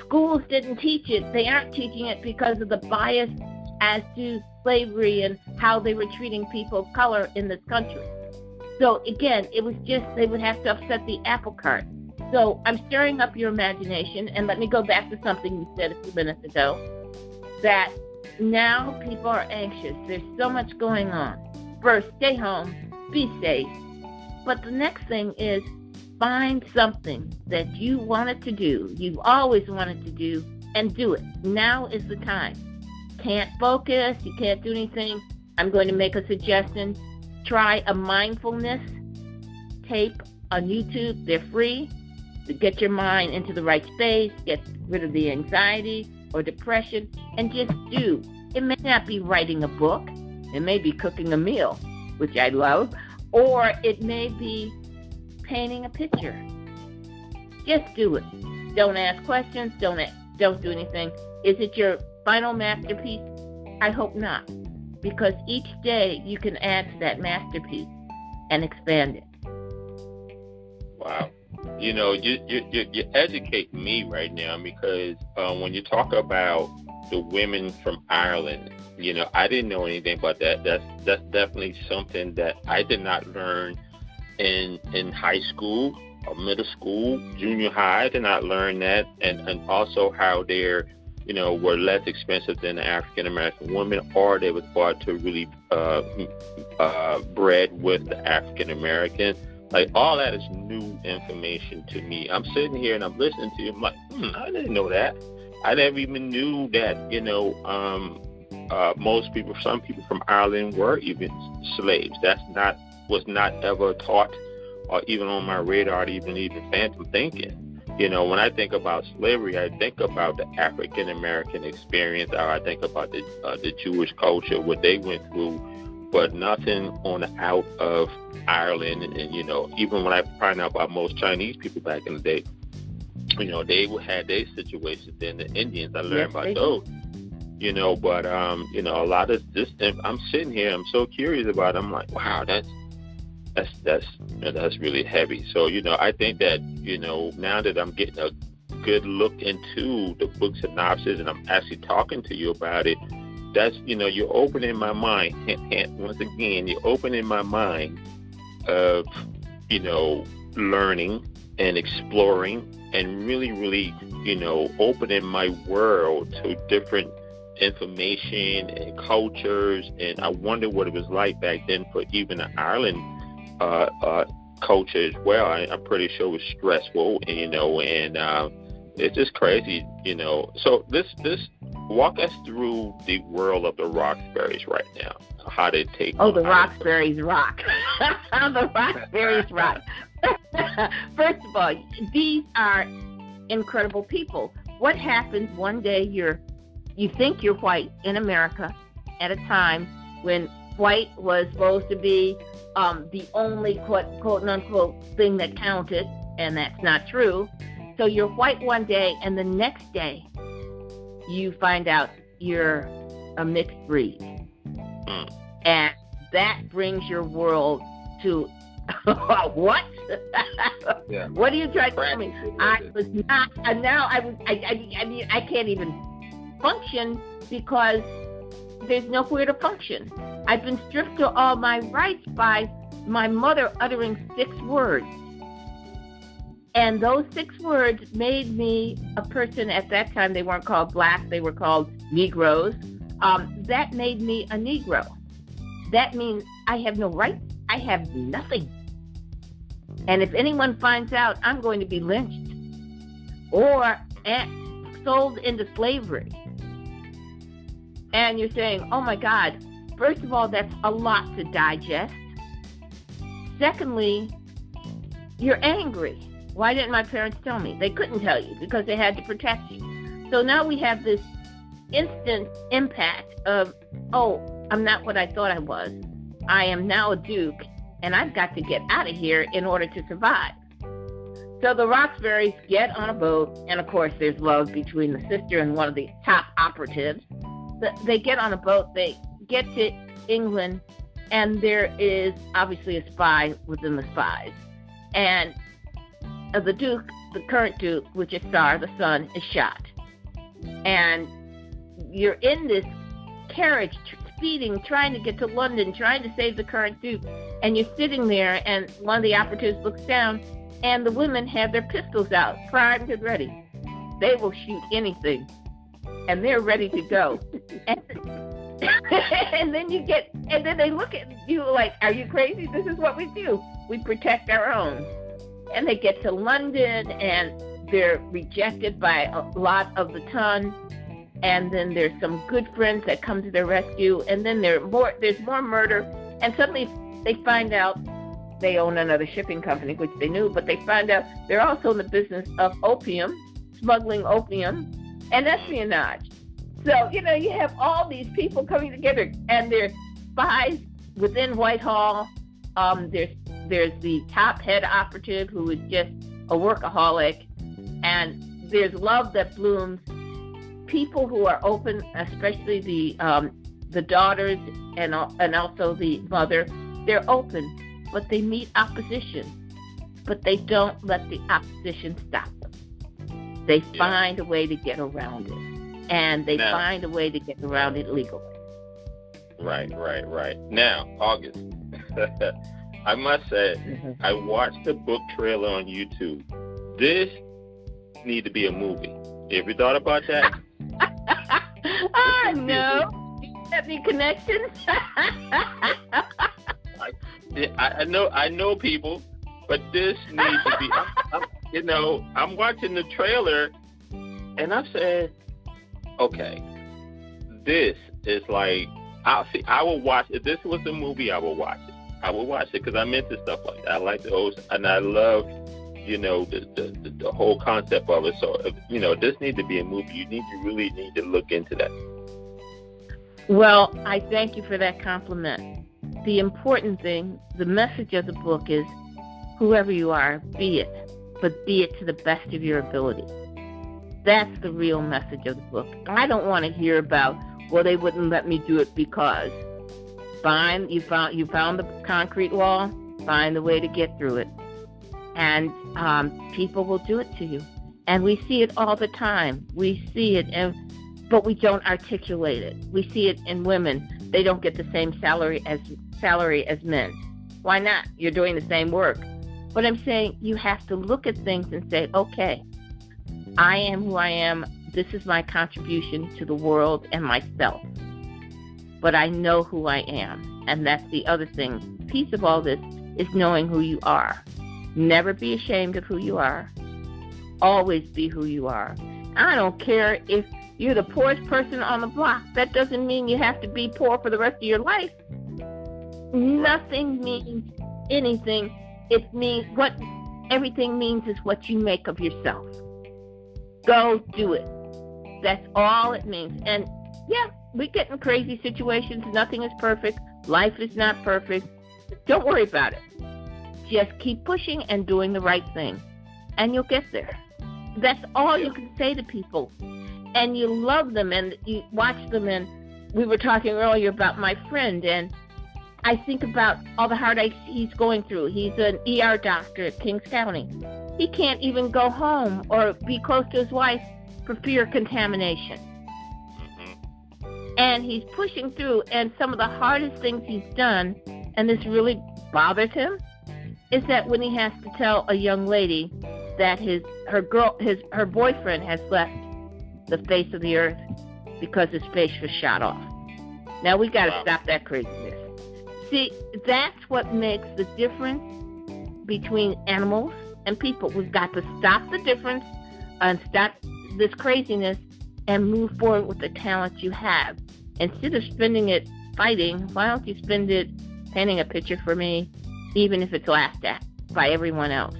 schools didn't teach it. They aren't teaching it because of the bias as to slavery and how they were treating people of color in this country. So again, it was just they would have to upset the apple cart. So I'm stirring up your imagination, and let me go back to something you said a few minutes ago. That now people are anxious. There's so much going on. First, stay home, be safe. But the next thing is find something that you wanted to do, you've always wanted to do, and do it. Now is the time. Can't focus, you can't do anything. I'm going to make a suggestion try a mindfulness tape on YouTube. They're free to get your mind into the right space, get rid of the anxiety or depression, and just do. It may not be writing a book, it may be cooking a meal, which I love, or it may be painting a picture. Just do it. Don't ask questions, don't don't do anything. Is it your final masterpiece? I hope not because each day you can add to that masterpiece and expand it. Wow. You know, you you you, you educate me right now because um, when you talk about the women from Ireland, you know, I didn't know anything about that. That's that's definitely something that I did not learn in in high school. or middle school, junior high, did I learn that, and and also how they're you know, were less expensive than the African American woman, or they was bought to really uh, uh, bred with the African American. Like all that is new information to me. I'm sitting here and I'm listening to you. I'm like, hmm, I didn't know that. I never even knew that. You know, um, uh, most people, some people from Ireland were even slaves. That's not was not ever taught or even on my radar, even even phantom thinking. You know, when I think about slavery, I think about the African American experience, or I think about the uh, the Jewish culture, what they went through, but nothing on the out of Ireland. And, and you know, even when I find out about most Chinese people back in the day, you know, they had their situations. Then the Indians, I learned yes, about those. You know, but um, you know, a lot of this. I'm sitting here, I'm so curious about. It. I'm like, wow, that's that's that's that's really heavy. So you know, I think that you know now that I'm getting a good look into the book synopsis and I'm actually talking to you about it, that's you know you're opening my mind. Once again, you're opening my mind of you know learning and exploring and really really you know opening my world to different information and cultures and I wonder what it was like back then for even an Ireland uh, uh, culture as well. I, I'm pretty sure it was stressful, you know, and uh, it's just crazy, you know. So this this walk us through the world of the Roxburghs right now. How they take. Oh, the Roxburghs rock. the Roxburghs rock. First of all, these are incredible people. What happens one day you're you think you're white in America at a time when white was supposed to be um, the only quote, quote unquote thing that counted, and that's not true. So you're white one day, and the next day you find out you're a mixed breed. Mm. And that brings your world to what? yeah. What are you trying to tell me? I was not, and now I was, I, I, I mean, I can't even function because there's nowhere to function. I've been stripped of all my rights by my mother uttering six words. And those six words made me a person at that time. They weren't called black, they were called Negroes. Um, that made me a Negro. That means I have no rights, I have nothing. And if anyone finds out, I'm going to be lynched or sold into slavery and you're saying, oh my God, first of all, that's a lot to digest. Secondly, you're angry. Why didn't my parents tell me? They couldn't tell you because they had to protect you. So now we have this instant impact of, oh, I'm not what I thought I was. I am now a Duke, and I've got to get out of here in order to survive. So the Roxburghs get on a boat, and of course, there's love between the sister and one of the top operatives they get on a boat, they get to England, and there is obviously a spy within the spies. And uh, the Duke, the current Duke, which is Star, the son, is shot. And you're in this carriage speeding, trying to get to London, trying to save the current Duke. And you're sitting there, and one of the operatives looks down, and the women have their pistols out, primed and ready. They will shoot anything and they're ready to go. and, and then you get, and then they look at you like, "Are you crazy? This is what we do. We protect our own." And they get to London, and they're rejected by a lot of the ton. And then there's some good friends that come to their rescue, and then there more. There's more murder, and suddenly they find out they own another shipping company, which they knew, but they find out they're also in the business of opium, smuggling opium, and espionage. So, you know, you have all these people coming together, and there's spies within Whitehall. Um, there's there's the top head operative who is just a workaholic, and there's love that blooms. People who are open, especially the um, the daughters and and also the mother, they're open, but they meet opposition, but they don't let the opposition stop they yeah. find a way to get around it, and they now, find a way to get around it legally. Right, right, right. Now, August. I must say, mm-hmm. I watched the book trailer on YouTube. This need to be a movie. Have you thought about that? I know. You have any connections? I, I know. I know people, but this needs to be. I'm, I'm, you know, I'm watching the trailer, and I said, okay, this is like I'll see. I will watch. If this was a movie, I will watch it. I will watch it because I'm into stuff like that. I like the old, and I love, you know, the the, the whole concept of it. So, if, you know, this needs to be a movie. You need to really need to look into that. Well, I thank you for that compliment. The important thing, the message of the book is, whoever you are, be it, but be it to the best of your ability. That's the real message of the book. I don't want to hear about well, they wouldn't let me do it because. Find you found you found the concrete wall. Find the way to get through it, and um, people will do it to you. And we see it all the time. We see it, and but we don't articulate it. We see it in women. They don't get the same salary as salary as men. Why not? You're doing the same work. But I'm saying you have to look at things and say, okay, I am who I am this is my contribution to the world and myself. But I know who I am. And that's the other thing. Piece of all this is knowing who you are. Never be ashamed of who you are. Always be who you are. I don't care if you're the poorest person on the block. That doesn't mean you have to be poor for the rest of your life. Nothing means anything. It means what everything means is what you make of yourself. Go do it. That's all it means. And yeah, we get in crazy situations. Nothing is perfect. Life is not perfect. Don't worry about it. Just keep pushing and doing the right thing, and you'll get there. That's all you can say to people. And you love them and you watch them. And we were talking earlier about my friend, and I think about all the heartache he's going through. He's an ER doctor at Kings County. He can't even go home or be close to his wife for fear of contamination. Mm-hmm. And he's pushing through, and some of the hardest things he's done, and this really bothers him, is that when he has to tell a young lady that his her girl his her boyfriend has left the face of the earth because his face was shot off. Now we got to wow. stop that craziness. See, that's what makes the difference between animals and people. We've got to stop the difference and stop this craziness and move forward with the talent you have. Instead of spending it fighting, why don't you spend it painting a picture for me, even if it's laughed at by everyone else?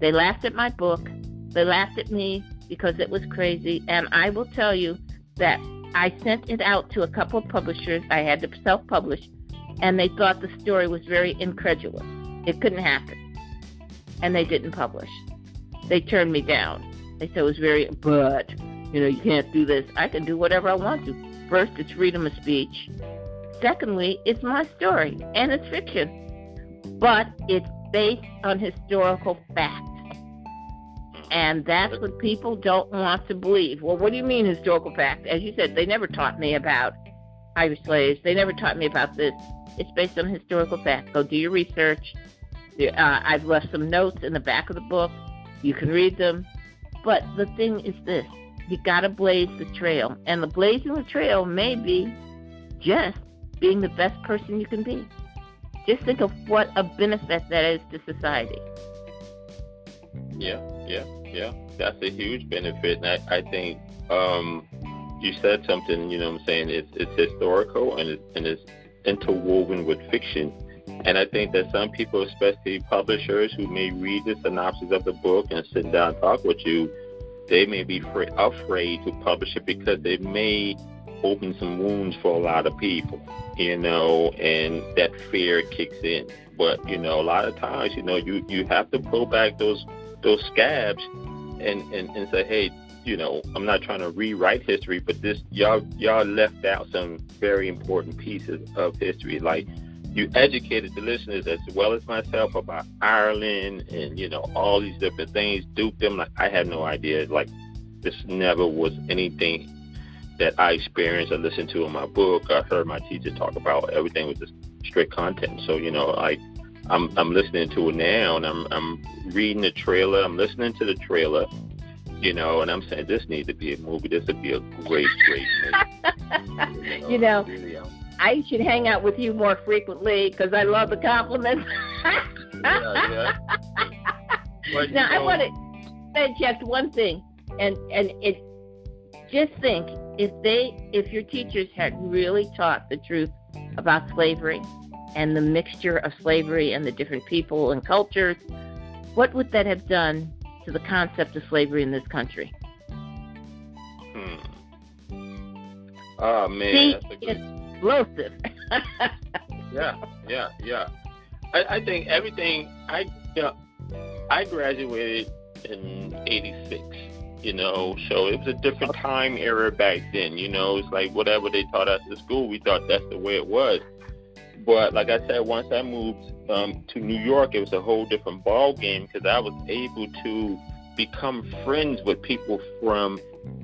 They laughed at my book. They laughed at me because it was crazy. And I will tell you that I sent it out to a couple of publishers. I had to self publish, and they thought the story was very incredulous. It couldn't happen. And they didn't publish. They turned me down. They said it was very, but, you know, you can't do this. I can do whatever I want to. First, it's freedom of speech. Secondly, it's my story, and it's fiction. But it's based on historical fact. And that's what people don't want to believe. Well, what do you mean historical fact? As you said, they never taught me about Irish slaves. They never taught me about this. It's based on historical fact. Go do your research. Uh, I've left some notes in the back of the book. You can read them. But the thing is this you got to blaze the trail. And the blazing the trail may be just being the best person you can be. Just think of what a benefit that is to society. Yeah, yeah, yeah. That's a huge benefit. And I, I think um, you said something, you know what I'm saying, it's, it's historical and, and it's interwoven with fiction. And I think that some people, especially publishers who may read the synopsis of the book and sit down and talk with you, they may be afraid to publish it because they may open some wounds for a lot of people, you know, and that fear kicks in. But you know, a lot of times, you know, you you have to pull back those those scabs and and, and say, hey, you know, I'm not trying to rewrite history, but this y'all y'all left out some very important pieces of history, like you educated the listeners as well as myself about Ireland and you know all these different things. Dukedom, like I had no idea. Like this never was anything that I experienced or listened to in my book. I heard my teacher talk about. Everything was just straight content. So you know, I I'm I'm listening to it now, and I'm I'm reading the trailer. I'm listening to the trailer, you know, and I'm saying this needs to be a movie. This would be a great, great movie. you know, really, um, I should hang out with you more frequently because I love the compliments. yeah, yeah. But, now know, I want to suggest one thing, and and it just think if they if your teachers had really taught the truth about slavery and the mixture of slavery and the different people and cultures, what would that have done to the concept of slavery in this country? Hmm. Oh man, See, that's a good... explosive. yeah, yeah, yeah. I, I think everything. I you know, I graduated in '86 you know. So it was a different time era back then, you know. It's like whatever they taught us at school, we thought that's the way it was. But like I said, once I moved um, to New York, it was a whole different ball game because I was able to become friends with people from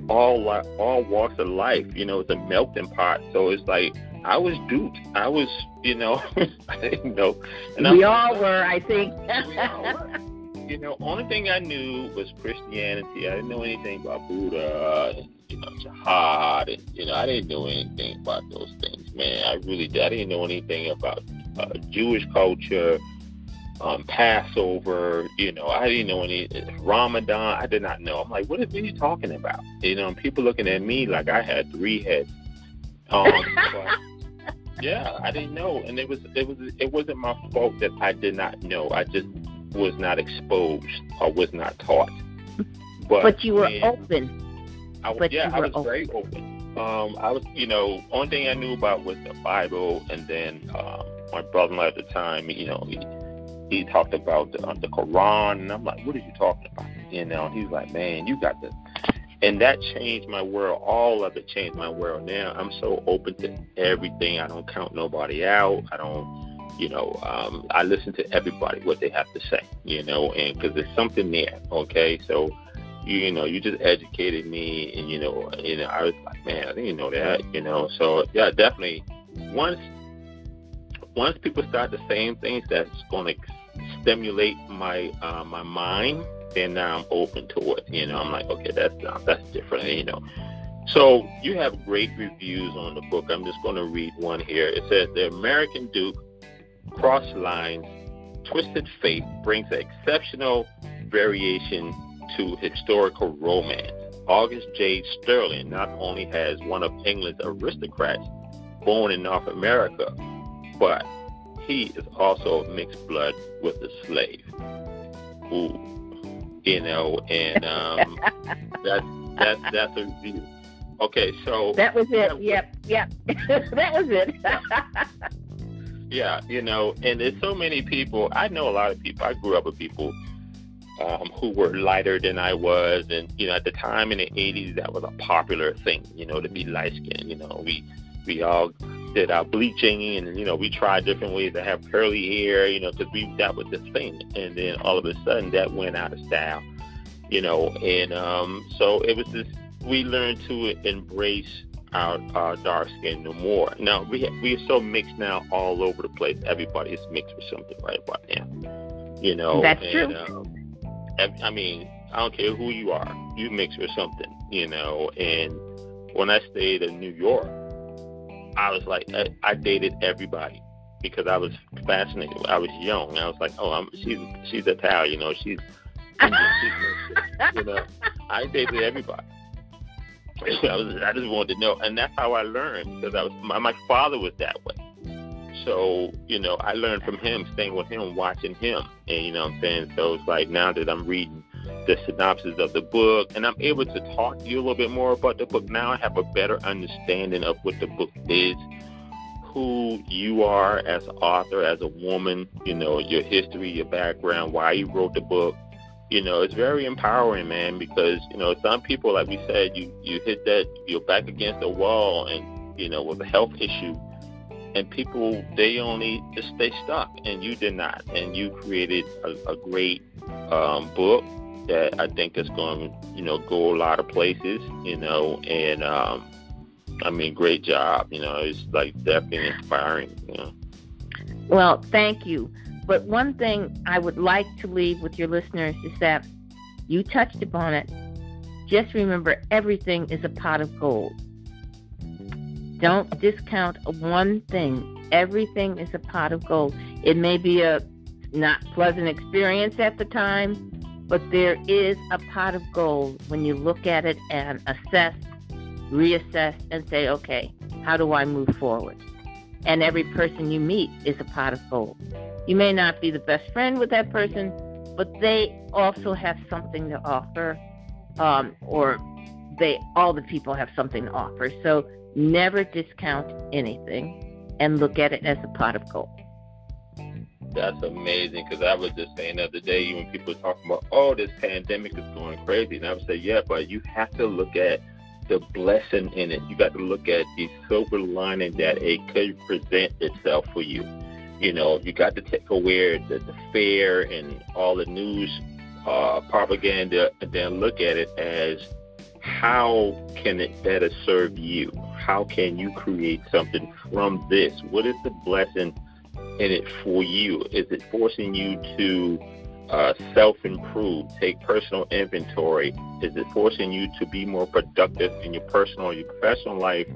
all all walks of life. You know, it's a melting pot. So it's like I was duped. I was, you know, I didn't know. And we I'm, all were, I think. you know, only thing I knew was Christianity. I didn't know anything about Buddha you know jihad, and you know I didn't know anything about those things, man. I really did. I didn't know anything about uh, Jewish culture, um, Passover. You know, I didn't know any Ramadan. I did not know. I'm like, what are you talking about? You know, people looking at me like I had three heads. Um, but, yeah, I didn't know, and it was it was it wasn't my fault that I did not know. I just was not exposed or was not taught. But, but you were man, open. I, but yeah, I was open. very open. Um, I was, you know, only thing I knew about was the Bible, and then um, my brother-in-law at the time, you know, he he talked about the, uh, the Quran, and I'm like, what are you talking about? You know, he's like, man, you got the, and that changed my world. All of it changed my world. Now I'm so open to everything. I don't count nobody out. I don't you know, um, I listen to everybody what they have to say, you know, and because there's something there, okay. So, you, you know, you just educated me, and you know, you know, I was like, man, I didn't know that, you know. So yeah, definitely. Once once people start the same things that's going to stimulate my uh, my mind, then now I'm open to it. You know, I'm like, okay, that's uh, that's different, you know. So you have great reviews on the book. I'm just going to read one here. It says the American Duke Cross Lines, Twisted Fate brings an exceptional variation to historical romance. August Jade Sterling not only has one of England's aristocrats born in North America, but he is also mixed blood with a slave. Ooh, you know, and um, that's that's that's a review. Okay, so that was it. Yep, yep, that was it. Yeah, you know, and there's so many people. I know a lot of people. I grew up with people um, who were lighter than I was, and you know, at the time in the '80s, that was a popular thing. You know, to be light skinned. You know, we we all did our bleaching, and you know, we tried different ways to have curly hair. You know, because we that was the thing, and then all of a sudden that went out of style. You know, and um, so it was this. We learned to embrace our, our dark skin no more. Now we we are so mixed now all over the place. Everybody is mixed with something right about now. You know, that's and, true. Um, I mean, I don't care who you are, you mix with something. You know, and when I stayed in New York, I was like, I, I dated everybody because I was fascinated. I was young. I was like, oh, I'm she's she's Italian, you know, she's, she's you know, I dated everybody. I was I just wanted to know, and that's how I learned because I was my, my father was that way. So you know, I learned from him, staying with him, watching him, and you know what I'm saying. So it's like now that I'm reading the synopsis of the book, and I'm able to talk to you a little bit more about the book. Now I have a better understanding of what the book is, who you are as an author, as a woman, you know, your history, your background, why you wrote the book you know, it's very empowering, man, because, you know, some people, like we said, you, you hit that, you're back against the wall and, you know, with a health issue. And people, they only just stay stuck, and you did not. And you created a, a great um, book that I think is going to, you know, go a lot of places, you know, and, um, I mean, great job. You know, it's like definitely inspiring, you know. Well, thank you. but one thing I would like to leave with your listeners is that you touched upon it. Just remember everything is a pot of gold. Don't discount one thing. Everything is a pot of gold. It may be a not pleasant experience at the time, but there is a pot of gold when you look at it and assess, reassess, and say, okay, how do I move forward? And every person you meet is a pot of gold. You may not be the best friend with that person, but they also have something to offer, um, or they all the people have something to offer. So never discount anything, and look at it as a pot of gold. That's amazing because I was just saying the other day when people talking about, oh, this pandemic is going crazy, and I would say, yeah, but you have to look at the blessing in it. You got to look at the silver lining that it could present itself for you. You know, you got to take away the, the fear and all the news uh, propaganda, and then look at it as how can it better serve you? How can you create something from this? What is the blessing? in it for you? Is it forcing you to uh, self improve, take personal inventory? Is it forcing you to be more productive in your personal or your professional life?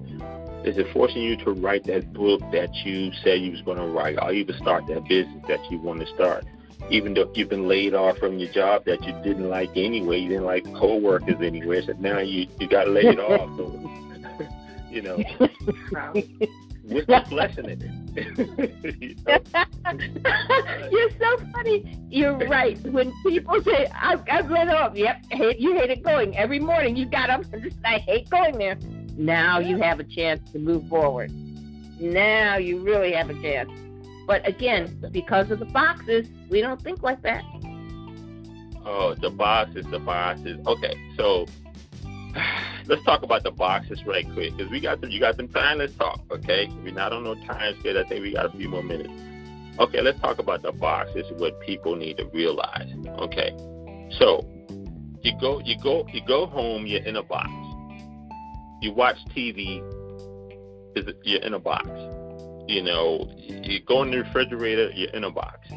Is it forcing you to write that book that you said you was going to write, or even start that business that you want to start? Even though you've been laid off from your job that you didn't like anyway, you didn't like coworkers anyway, so now you you got laid off. So, you know, what's the blessing in it? You're so funny. You're right. When people say, I've, I've let off, yep, hate, you hate it going. Every morning you got up and just, I hate going there. Now you have a chance to move forward. Now you really have a chance. But again, because of the boxes, we don't think like that. Oh, the boxes, the boxes. Okay, so let's talk about the boxes right quick because we got some, you got some time. Let's talk, okay? We're not on no time scale. I think we got a few more minutes. Okay, let's talk about the box. What people need to realize. Okay, so you go, you go, you go home. You're in a box. You watch TV. You're in a box. You know, you go in the refrigerator. You're in a box.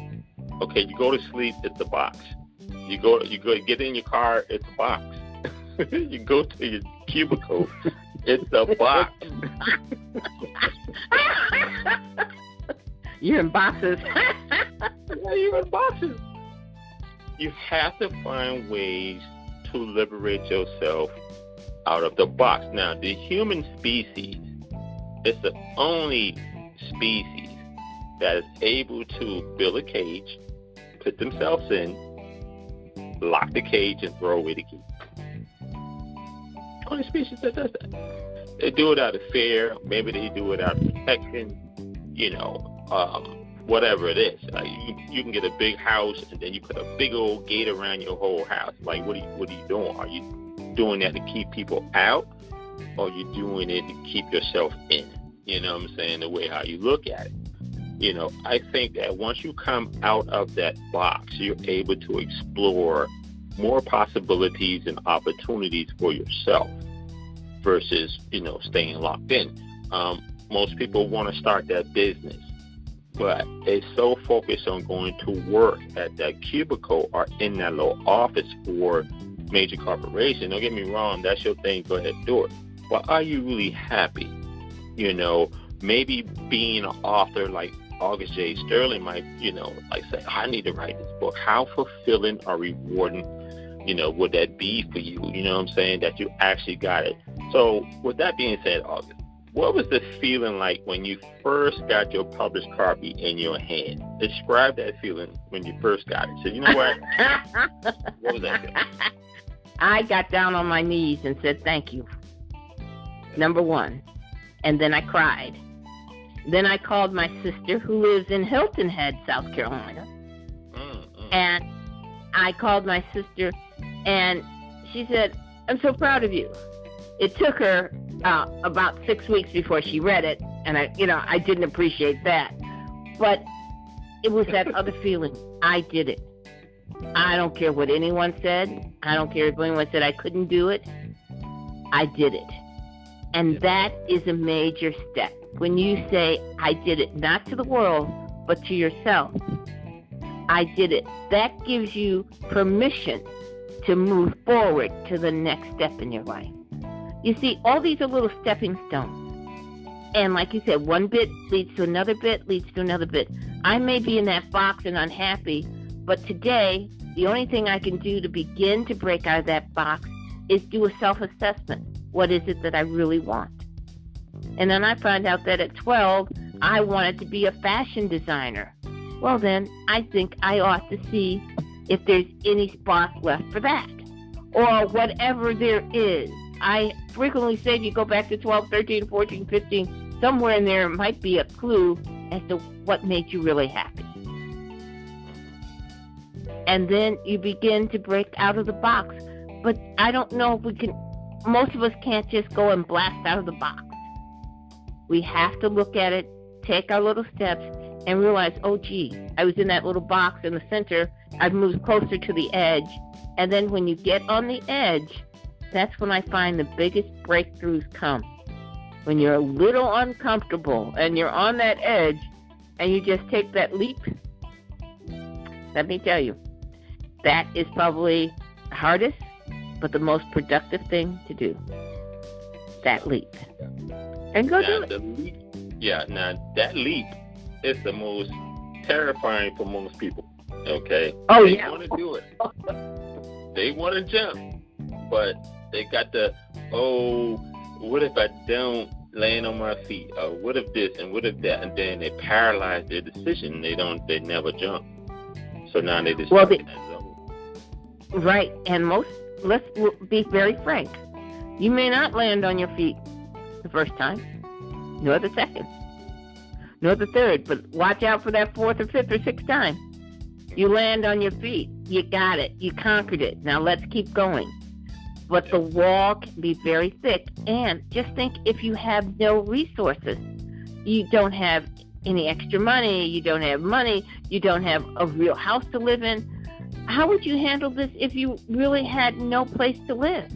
Okay, you go to sleep. It's a box. You go, you go, get in your car. It's a box you go to your cubicle, it's a box. you're in boxes. yeah, you're in boxes. You have to find ways to liberate yourself out of the box. Now, the human species is the only species that is able to build a cage, put themselves in, lock the cage, and throw away the key only species that does that. They do it out of fear. Maybe they do it out of protection. You know, um, whatever it is. Like you, you can get a big house and then you put a big old gate around your whole house. Like, what are you, what are you doing? Are you doing that to keep people out, or are you doing it to keep yourself in? You know what I'm saying? The way how you look at it. You know, I think that once you come out of that box, you're able to explore more possibilities and opportunities for yourself versus you know staying locked in. Um, most people want to start that business, but they're so focused on going to work at that cubicle or in that little office for major corporation. Don't get me wrong, that's your thing. Go ahead do it. But are you really happy? You know, maybe being an author like August Jade Sterling might, you know, like say, I need to write this book. How fulfilling or rewarding you know, would that be for you? You know what I'm saying? That you actually got it. So, with that being said, August, what was the feeling like when you first got your published copy in your hand? Describe that feeling when you first got it. So, you know what? what was that feeling? I got down on my knees and said, Thank you. Number one. And then I cried. Then I called my sister, who lives in Hilton Head, South Carolina. Mm-hmm. And I called my sister and she said, I'm so proud of you. It took her uh, about six weeks before she read it, and I, you know, I didn't appreciate that. But it was that other feeling. I did it. I don't care what anyone said. I don't care if anyone said I couldn't do it. I did it. And that is a major step. When you say, I did it, not to the world, but to yourself, I did it. That gives you permission to move forward to the next step in your life. You see, all these are little stepping stones. And like you said, one bit leads to another bit, leads to another bit. I may be in that box and unhappy, but today, the only thing I can do to begin to break out of that box is do a self assessment. What is it that I really want? And then I find out that at 12, I wanted to be a fashion designer. Well, then I think I ought to see if there's any spots left for that. Or whatever there is. I frequently say if you go back to 12, 13, 14, 15, somewhere in there might be a clue as to what made you really happy. And then you begin to break out of the box. But I don't know if we can, most of us can't just go and blast out of the box. We have to look at it, take our little steps, and realize, oh, gee, I was in that little box in the center. I've moved closer to the edge. And then when you get on the edge, that's when I find the biggest breakthroughs come. When you're a little uncomfortable and you're on that edge and you just take that leap, let me tell you, that is probably the hardest but the most productive thing to do. That leap. And go now, do it. Leap, yeah, now that leap is the most terrifying for most people. Okay? Oh, they yeah. want to do it. they want to jump, but they got the, oh, what if I don't land on my feet? Or what if this and what if that? And then they paralyze their decision. They don't, they never jump. So now they just Well, stuck the- in. Right. And most, let's be very frank. You may not land on your feet the first time, nor the second, nor the third, but watch out for that fourth or fifth or sixth time. You land on your feet. You got it. You conquered it. Now let's keep going. But the wall can be very thick. And just think if you have no resources, you don't have any extra money, you don't have money, you don't have a real house to live in. How would you handle this if you really had no place to live?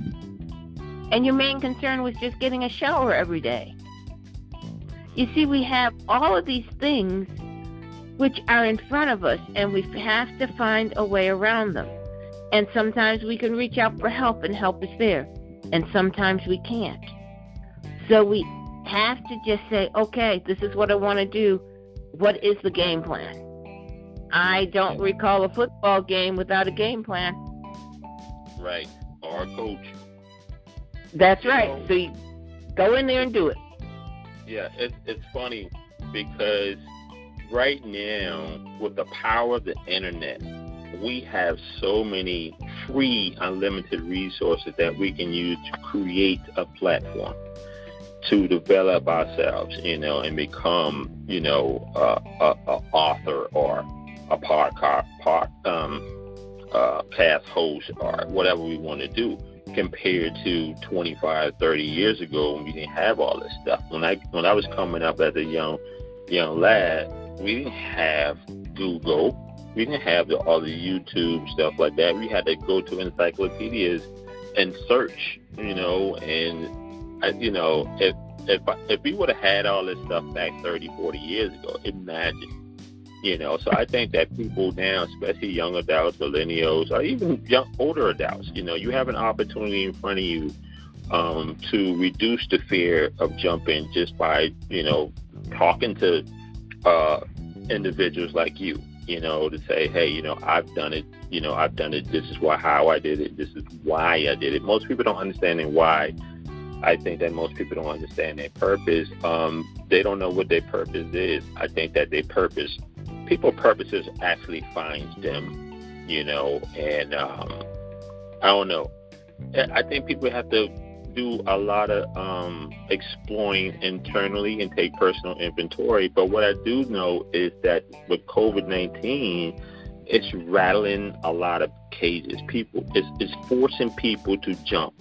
And your main concern was just getting a shower every day. You see, we have all of these things which are in front of us, and we have to find a way around them. And sometimes we can reach out for help, and help is there. And sometimes we can't. So we have to just say, okay, this is what I want to do. What is the game plan? I don't recall a football game without a game plan. Right. Or a coach. That's right. So you go in there and do it. Yeah, it's it's funny because right now with the power of the internet, we have so many free, unlimited resources that we can use to create a platform to develop ourselves, you know, and become, you know, uh, a, a author or a podcast, pod, um, uh, host or whatever we want to do compared to 25, 30 years ago when we didn't have all this stuff. When I when I was coming up as a young young lad, we didn't have Google. We didn't have the, all the YouTube stuff like that. We had to go to encyclopedias and search, you know, and I, you know, if if if we would have had all this stuff back 30, 40 years ago, imagine. You know, so I think that people now, especially young adults, millennials, or even young older adults, you know, you have an opportunity in front of you um, to reduce the fear of jumping just by, you know, talking to uh, individuals like you, you know, to say, hey, you know, I've done it, you know, I've done it. This is why how I did it. This is why I did it. Most people don't understand and why. I think that most people don't understand their purpose. Um, they don't know what their purpose is. I think that their purpose, people purposes actually finds them, you know, and um, I don't know. I think people have to do a lot of um, exploring internally and take personal inventory. But what I do know is that with COVID 19, it's rattling a lot of cages. People, it's, it's forcing people to jump.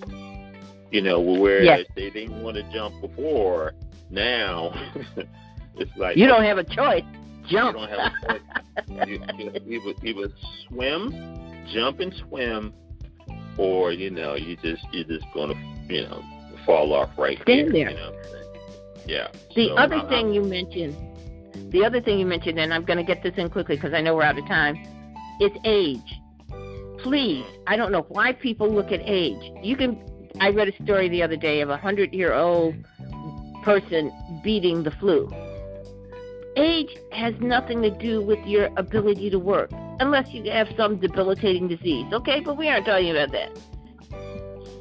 You know, whereas Yes. they didn't want to jump before, now it's like You don't have a choice. Jump. You don't have a you, you, you would, you would swim, jump and swim, or you know, you just you're just gonna you know fall off right Stand here. there. You know, what I'm saying? yeah. The So, other uh, thing you mentioned, the other thing you mentioned, and I'm going to get this in quickly because I know we're out of time. It's age. Please, I don't know why people look at age. You can. I read a story the other day of a hundred-year-old person beating the flu. Age has nothing to do with your ability to work, unless you have some debilitating disease. Okay, but we aren't talking about that.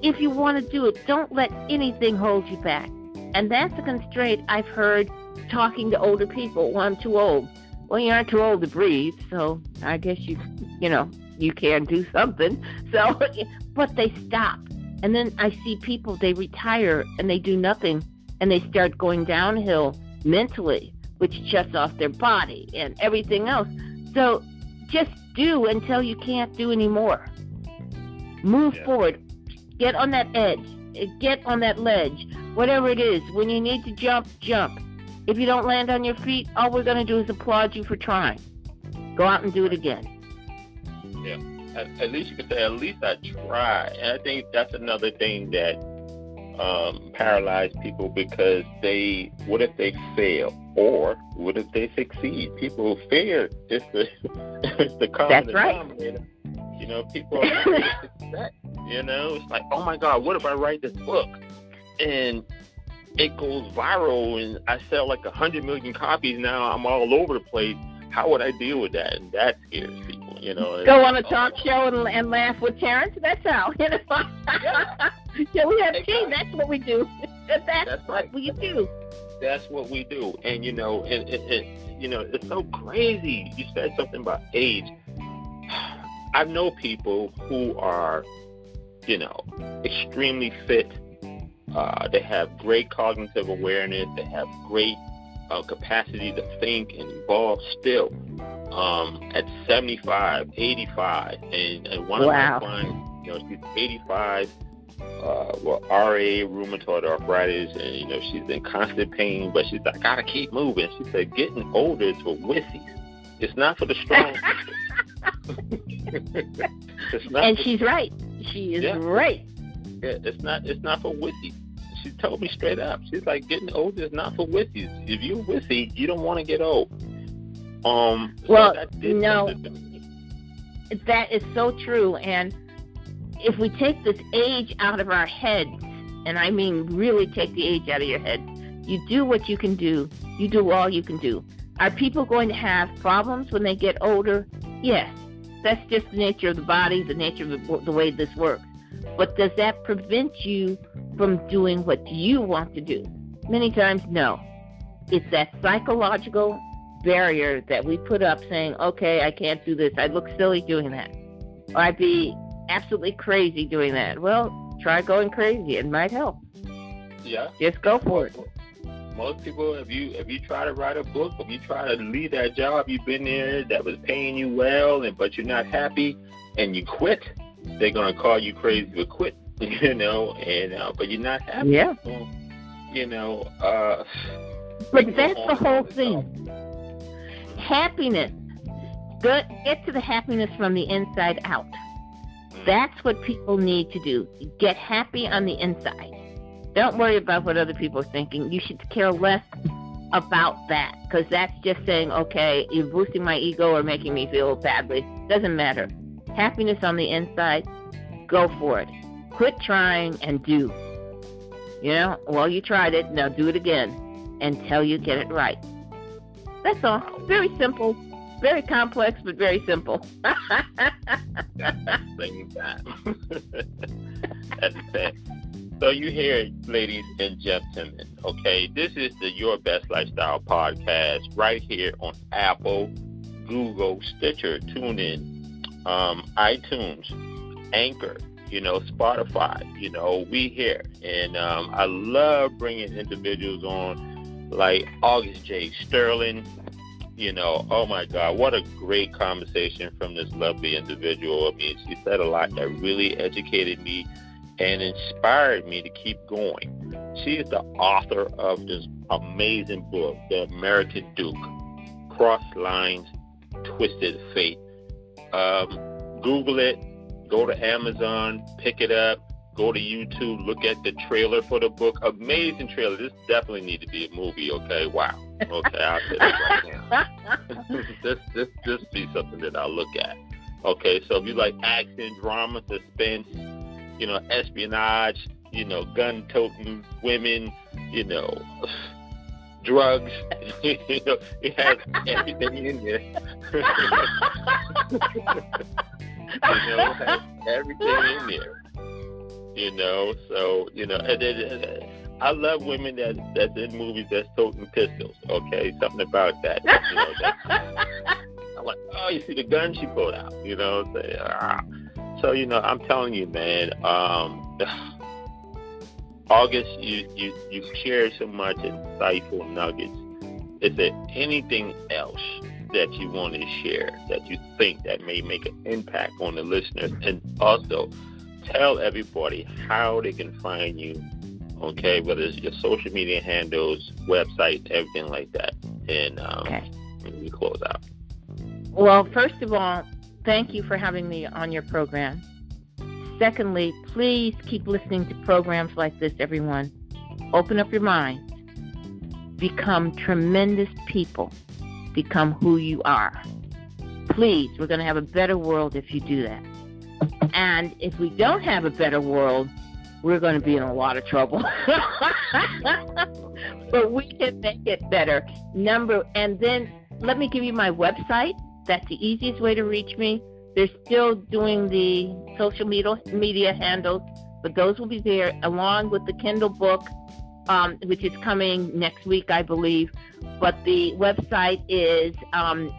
If you want to do it, don't let anything hold you back. And that's a constraint I've heard talking to older people. Well, I'm too old. Well, you aren't too old to breathe, so I guess you, you know, you can do something. So, but they stop. And then I see people, they retire and they do nothing and they start going downhill mentally, which shuts off their body and everything else. So just do until you can't do anymore. Move yeah. forward. Get on that edge. Get on that ledge. Whatever it is. When you need to jump, jump. If you don't land on your feet, all we're going to do is applaud you for trying. Go out and do it again. Yeah. At, at least you can say, at least I tried. And I think that's another thing that um, paralyze people because they, what if they fail? Or what if they succeed? People fear it's the, it's the common That's right. You know, people are you know, it's like, oh my God, what if I write this book? And it goes viral and I sell like a hundred million copies now. I'm all over the place. How would I deal with that? And that scares people, you know. Go on a talk oh. show and, and laugh with Terrence. That's how, you know. yeah. yeah, we have exactly. That's what we do. That's, that's right. what we do. That's what we do. And you know, it, it, it, you know, it's so crazy. You said something about age. I know people who are, you know, extremely fit uh, they have great cognitive awareness. They have great uh, capacity to think and evolve still um, at 75, 85. And, and one wow. of my clients, you know, she's 85, uh, well, RA, rheumatoid arthritis, and, you know, she's in constant pain, but she's like, I gotta keep moving. She said, getting older is for wussies. It's not for the strong. and she's right. She is yeah. right. Yeah, it's not. It's not for wussies she told me straight up. She's like, getting old is not for wussies. If you're wussy, you don't want to get old. Um. Well, no, that is so true. And if we take this age out of our heads, and I mean really take the age out of your head, you do what you can do. You do all you can do. Are people going to have problems when they get older? Yes. That's just the nature of the body, the nature of the, the way this works. But does that prevent you from doing what you want to do? Many times, no. It's that psychological barrier that we put up saying, okay, I can't do this. I'd look silly doing that. Or I'd be absolutely crazy doing that. Well, try going crazy. It might help. Yeah. Just go for it. Most people, if you if you try to write a book, if you try to leave that job you've been there that was paying you well, and but you're not happy, and you quit, they're gonna call you crazy to quit you know, and uh, but you're not happy. Yeah. So, you know, uh, but that's the whole thing. Happiness. Get, get to the happiness from the inside out. Mm. That's what people need to do. Get happy on the inside. Don't worry about what other people are thinking. You should care less about that because that's just saying, okay, you're boosting my ego or making me feel badly. Doesn't matter. Happiness on the inside, go for it. Quit trying and do. You know, well, you tried it, now do it again until you get it right. That's all. Very simple. Very complex, but very simple. That's it. So you hear it, ladies and gentlemen. Okay, this is the Your Best Lifestyle podcast right here on Apple, Google, Stitcher, TuneIn, um, iTunes, Anchor, you know, Spotify, you know, we here. And um, I love bringing individuals on like August Jade Sterling. You know, oh my God, what a great conversation from this lovely individual. I mean, she said a lot that really educated me and inspired me to keep going. She is the author of this amazing book, The American Duke Crossed Lines, Twisted Fate. Um, Google it, Go to Amazon, pick it up. Go to YouTube, look at the trailer for the book. Amazing trailer. This definitely need to be a movie. Okay, wow. Okay, I'll say that right now. this this this be something that I'll look at. Okay, so if you like action, drama, suspense, you know, espionage, you know, gun toting women, you know, drugs, you know, it has everything in there. you know, everything in there. You know, so you know, and, and, and I love women that that's in movies that's toting pistols. Okay, something about that. You know, that I'm like, oh, you see the gun she pulled out. You know, say, ah. so you know, I'm telling you, man. Um, August, you you you share so much insightful nuggets. Is there anything else that you want to share that you think that may make an impact on the listeners, and also tell everybody how they can find you okay? Whether it's your social media handles, website, everything like that. And um, okay. we close out. Well, first of all, thank you for having me on your program. Secondly, please keep listening to programs like this, everyone. Open up your mind. Become tremendous people. Become who you are. Please, we're going to have a better world if you do that. And if we don't have a better world, we're going to be in a lot of trouble. but we can make it better. Number, and then let me give you my website. That's the easiest way to reach me. They're still doing the social media media handles, but those will be there along with the Kindle book, um, which is coming next week, I believe. But the website is um,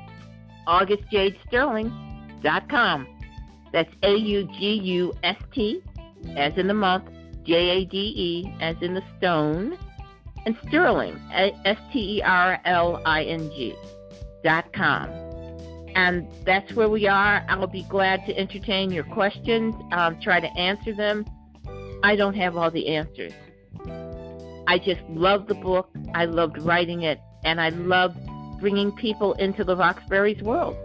augustjadesterling.com. That's A U G U S T as in the month, J A D E as in the stone, and Sterling, S T E R L I N G, dot com. And that's where we are. I'll be glad to entertain your questions, um, try to answer them. I don't have all the answers. I just love the book. I loved writing it, and I love bringing people into the Roxburgh's world.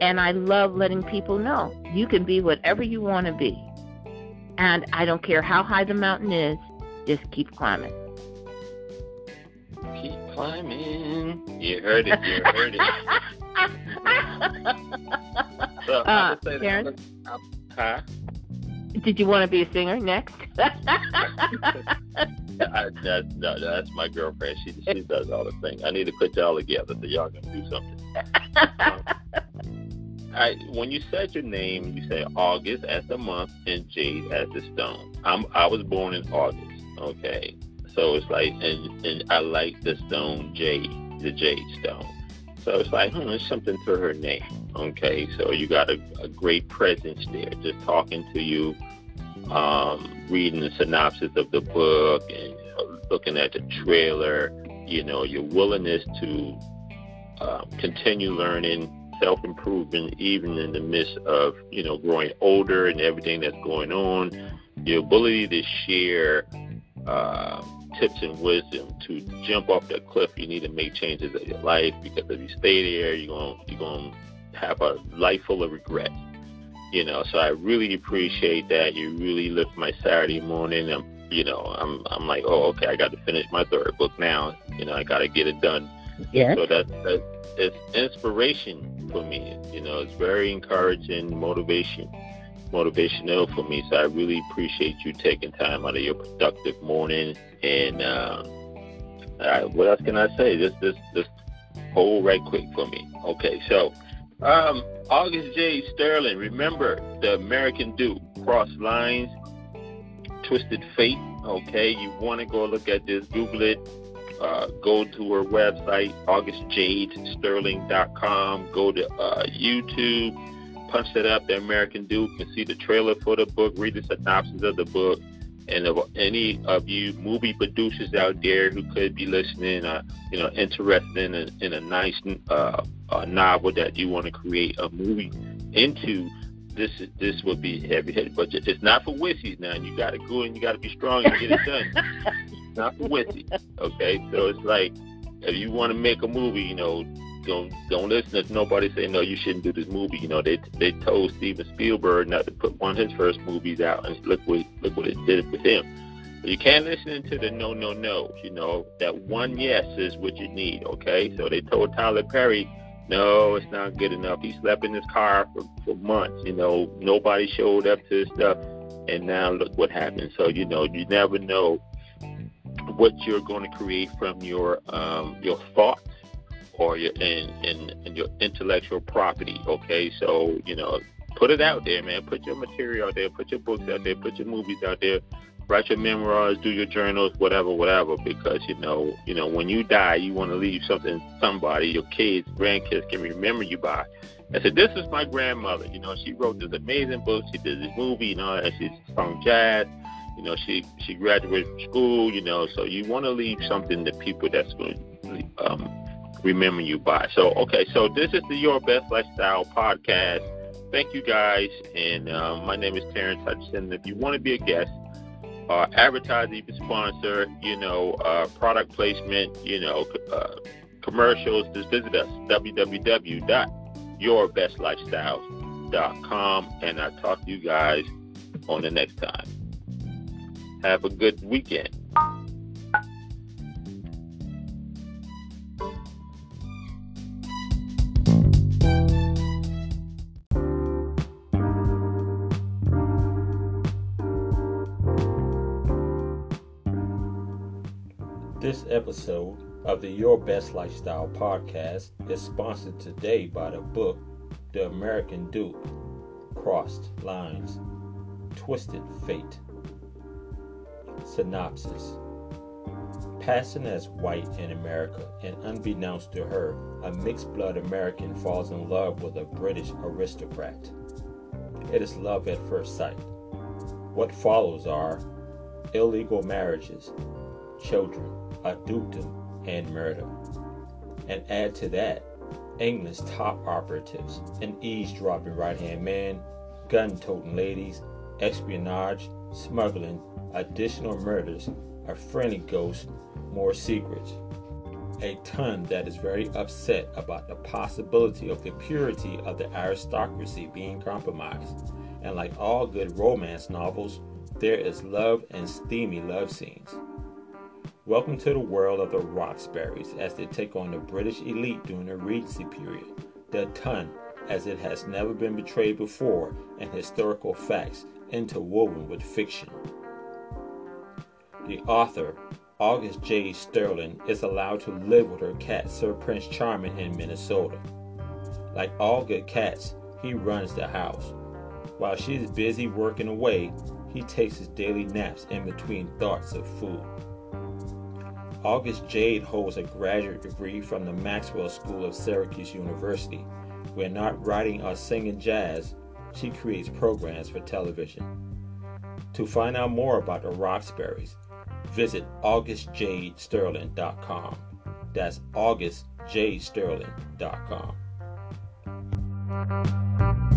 And I love letting people know you can be whatever you want to be. And I don't care how high the mountain is, just keep climbing. Keep climbing. You heard it. You heard it. so uh, Karen, that, huh? Did you want to be a singer next? I, that, no, that's my girlfriend. She she does all the things. I need to put y'all together so y'all can do something. um, I, when you said your name, you say August as the month and Jade as the stone. I'm I was born in August. Okay, so it's like and and I like the stone jade, the jade stone. So it's like, hmm, there's something to her name. Okay, so you got a, a great presence there, just talking to you, um, reading the synopsis of the book, and looking at the trailer. You know, your willingness to uh, continue learning self improvement, even in the midst of you know growing older and everything that's going on. Your ability to share uh, tips and wisdom to jump off that cliff. You need to make changes in your life because if you stay there, you're going you're going to have a life full of regret. You know, so I really appreciate that. You really lift my Saturday morning. I'm, you know, I'm I'm like, oh, okay, I got to finish my third book now. You know, I got to get it done. Yeah. So that that it's inspiration for me. You know, it's very encouraging, motivation, motivational for me. So I really appreciate you taking time out of your productive morning. And uh, what else can I say? Just this this hold right quick for me. Okay, so um, August Jade Sterling. Remember the American Duke, Crossed Lines, Twisted Fate. Okay, you want to go look at this? Google it uh, go to her website, augustjadesterling.com. Go to uh, YouTube, punch that up, The American Duke, and see the trailer for the book, read the synopsis of the book. And if any of you movie producers out there who could be listening, uh, you know, interested in a, in a nice uh, a novel that you want to create a movie into, this is this would be heavy headed, but it's not for wussies now. You got to go and you got to be strong and get it done. not for wussies. Okay, so it's like if you want to make a movie, you know, don't don't listen to nobody say no, you shouldn't do this movie. You know, they they told Steven Spielberg not to put one of his first movies out, and look what look what it did with him. But you can't listen to the no no no. You know that one yes is what you need. Okay, so they told Tyler Perry No, it's not good enough. He slept in his car for, for months. You know, nobody showed up to his stuff, and now look what happened. So you know, you never know what you're going to create from your um, your thoughts or your and, and, and your intellectual property. Okay, so you know, put it out there, man. Put your material out there. Put your books out there. Put your movies out there. Write your memoirs, do your journals, whatever, whatever. Because you know, you know, when you die, you want to leave something somebody, your kids, grandkids can remember you by. I said, this is my grandmother. You know, she wrote this amazing book. She did this movie. You know, and she sung jazz. You know, she she graduated from school. You know, so you want to leave something to people that's going to um, remember you by. So, okay, so this is the Your Best Lifestyle podcast. Thank you guys, and um, my name is Terrence Hutchinson. If you want to be a guest, uh, advertise, even sponsor, you know, uh, product placement, you know, uh, commercials, just visit us, www.yourbestlifestyles.com, and I'll talk to you guys on the next time. Have a good weekend. Episode of the Your Best Lifestyle podcast is sponsored today by the book The American Duke Crossed Lines, Twisted Fate. Synopsis Passing as white in America, and unbeknownst to her, a mixed blood American falls in love with a British aristocrat. It is love at first sight. What follows are illegal marriages, children, dukedom, and murder. And add to that England's top operatives, an eavesdropping right hand man, gun toting ladies, espionage, smuggling, additional murders, a friendly ghost, more secrets. A ton that is very upset about the possibility of the purity of the aristocracy being compromised. And like all good romance novels, there is love and steamy love scenes. Welcome to the world of the Roxburghs as they take on the British elite during the Regency period. The ton, as it has never been betrayed before, and historical facts interwoven with fiction. The author, August Jade Sterling, is allowed to live with her cat, Sir Prince Charming, in Minnesota. Like all good cats, he runs the house. While she is busy working away, he takes his daily naps in between thoughts of food. August Jade holds a graduate degree from the Maxwell School of Syracuse University, where not writing or singing jazz, she creates programs for television. To find out more about the Roxburghs, visit augustjadesterling.com. That's augustjadesterling.com.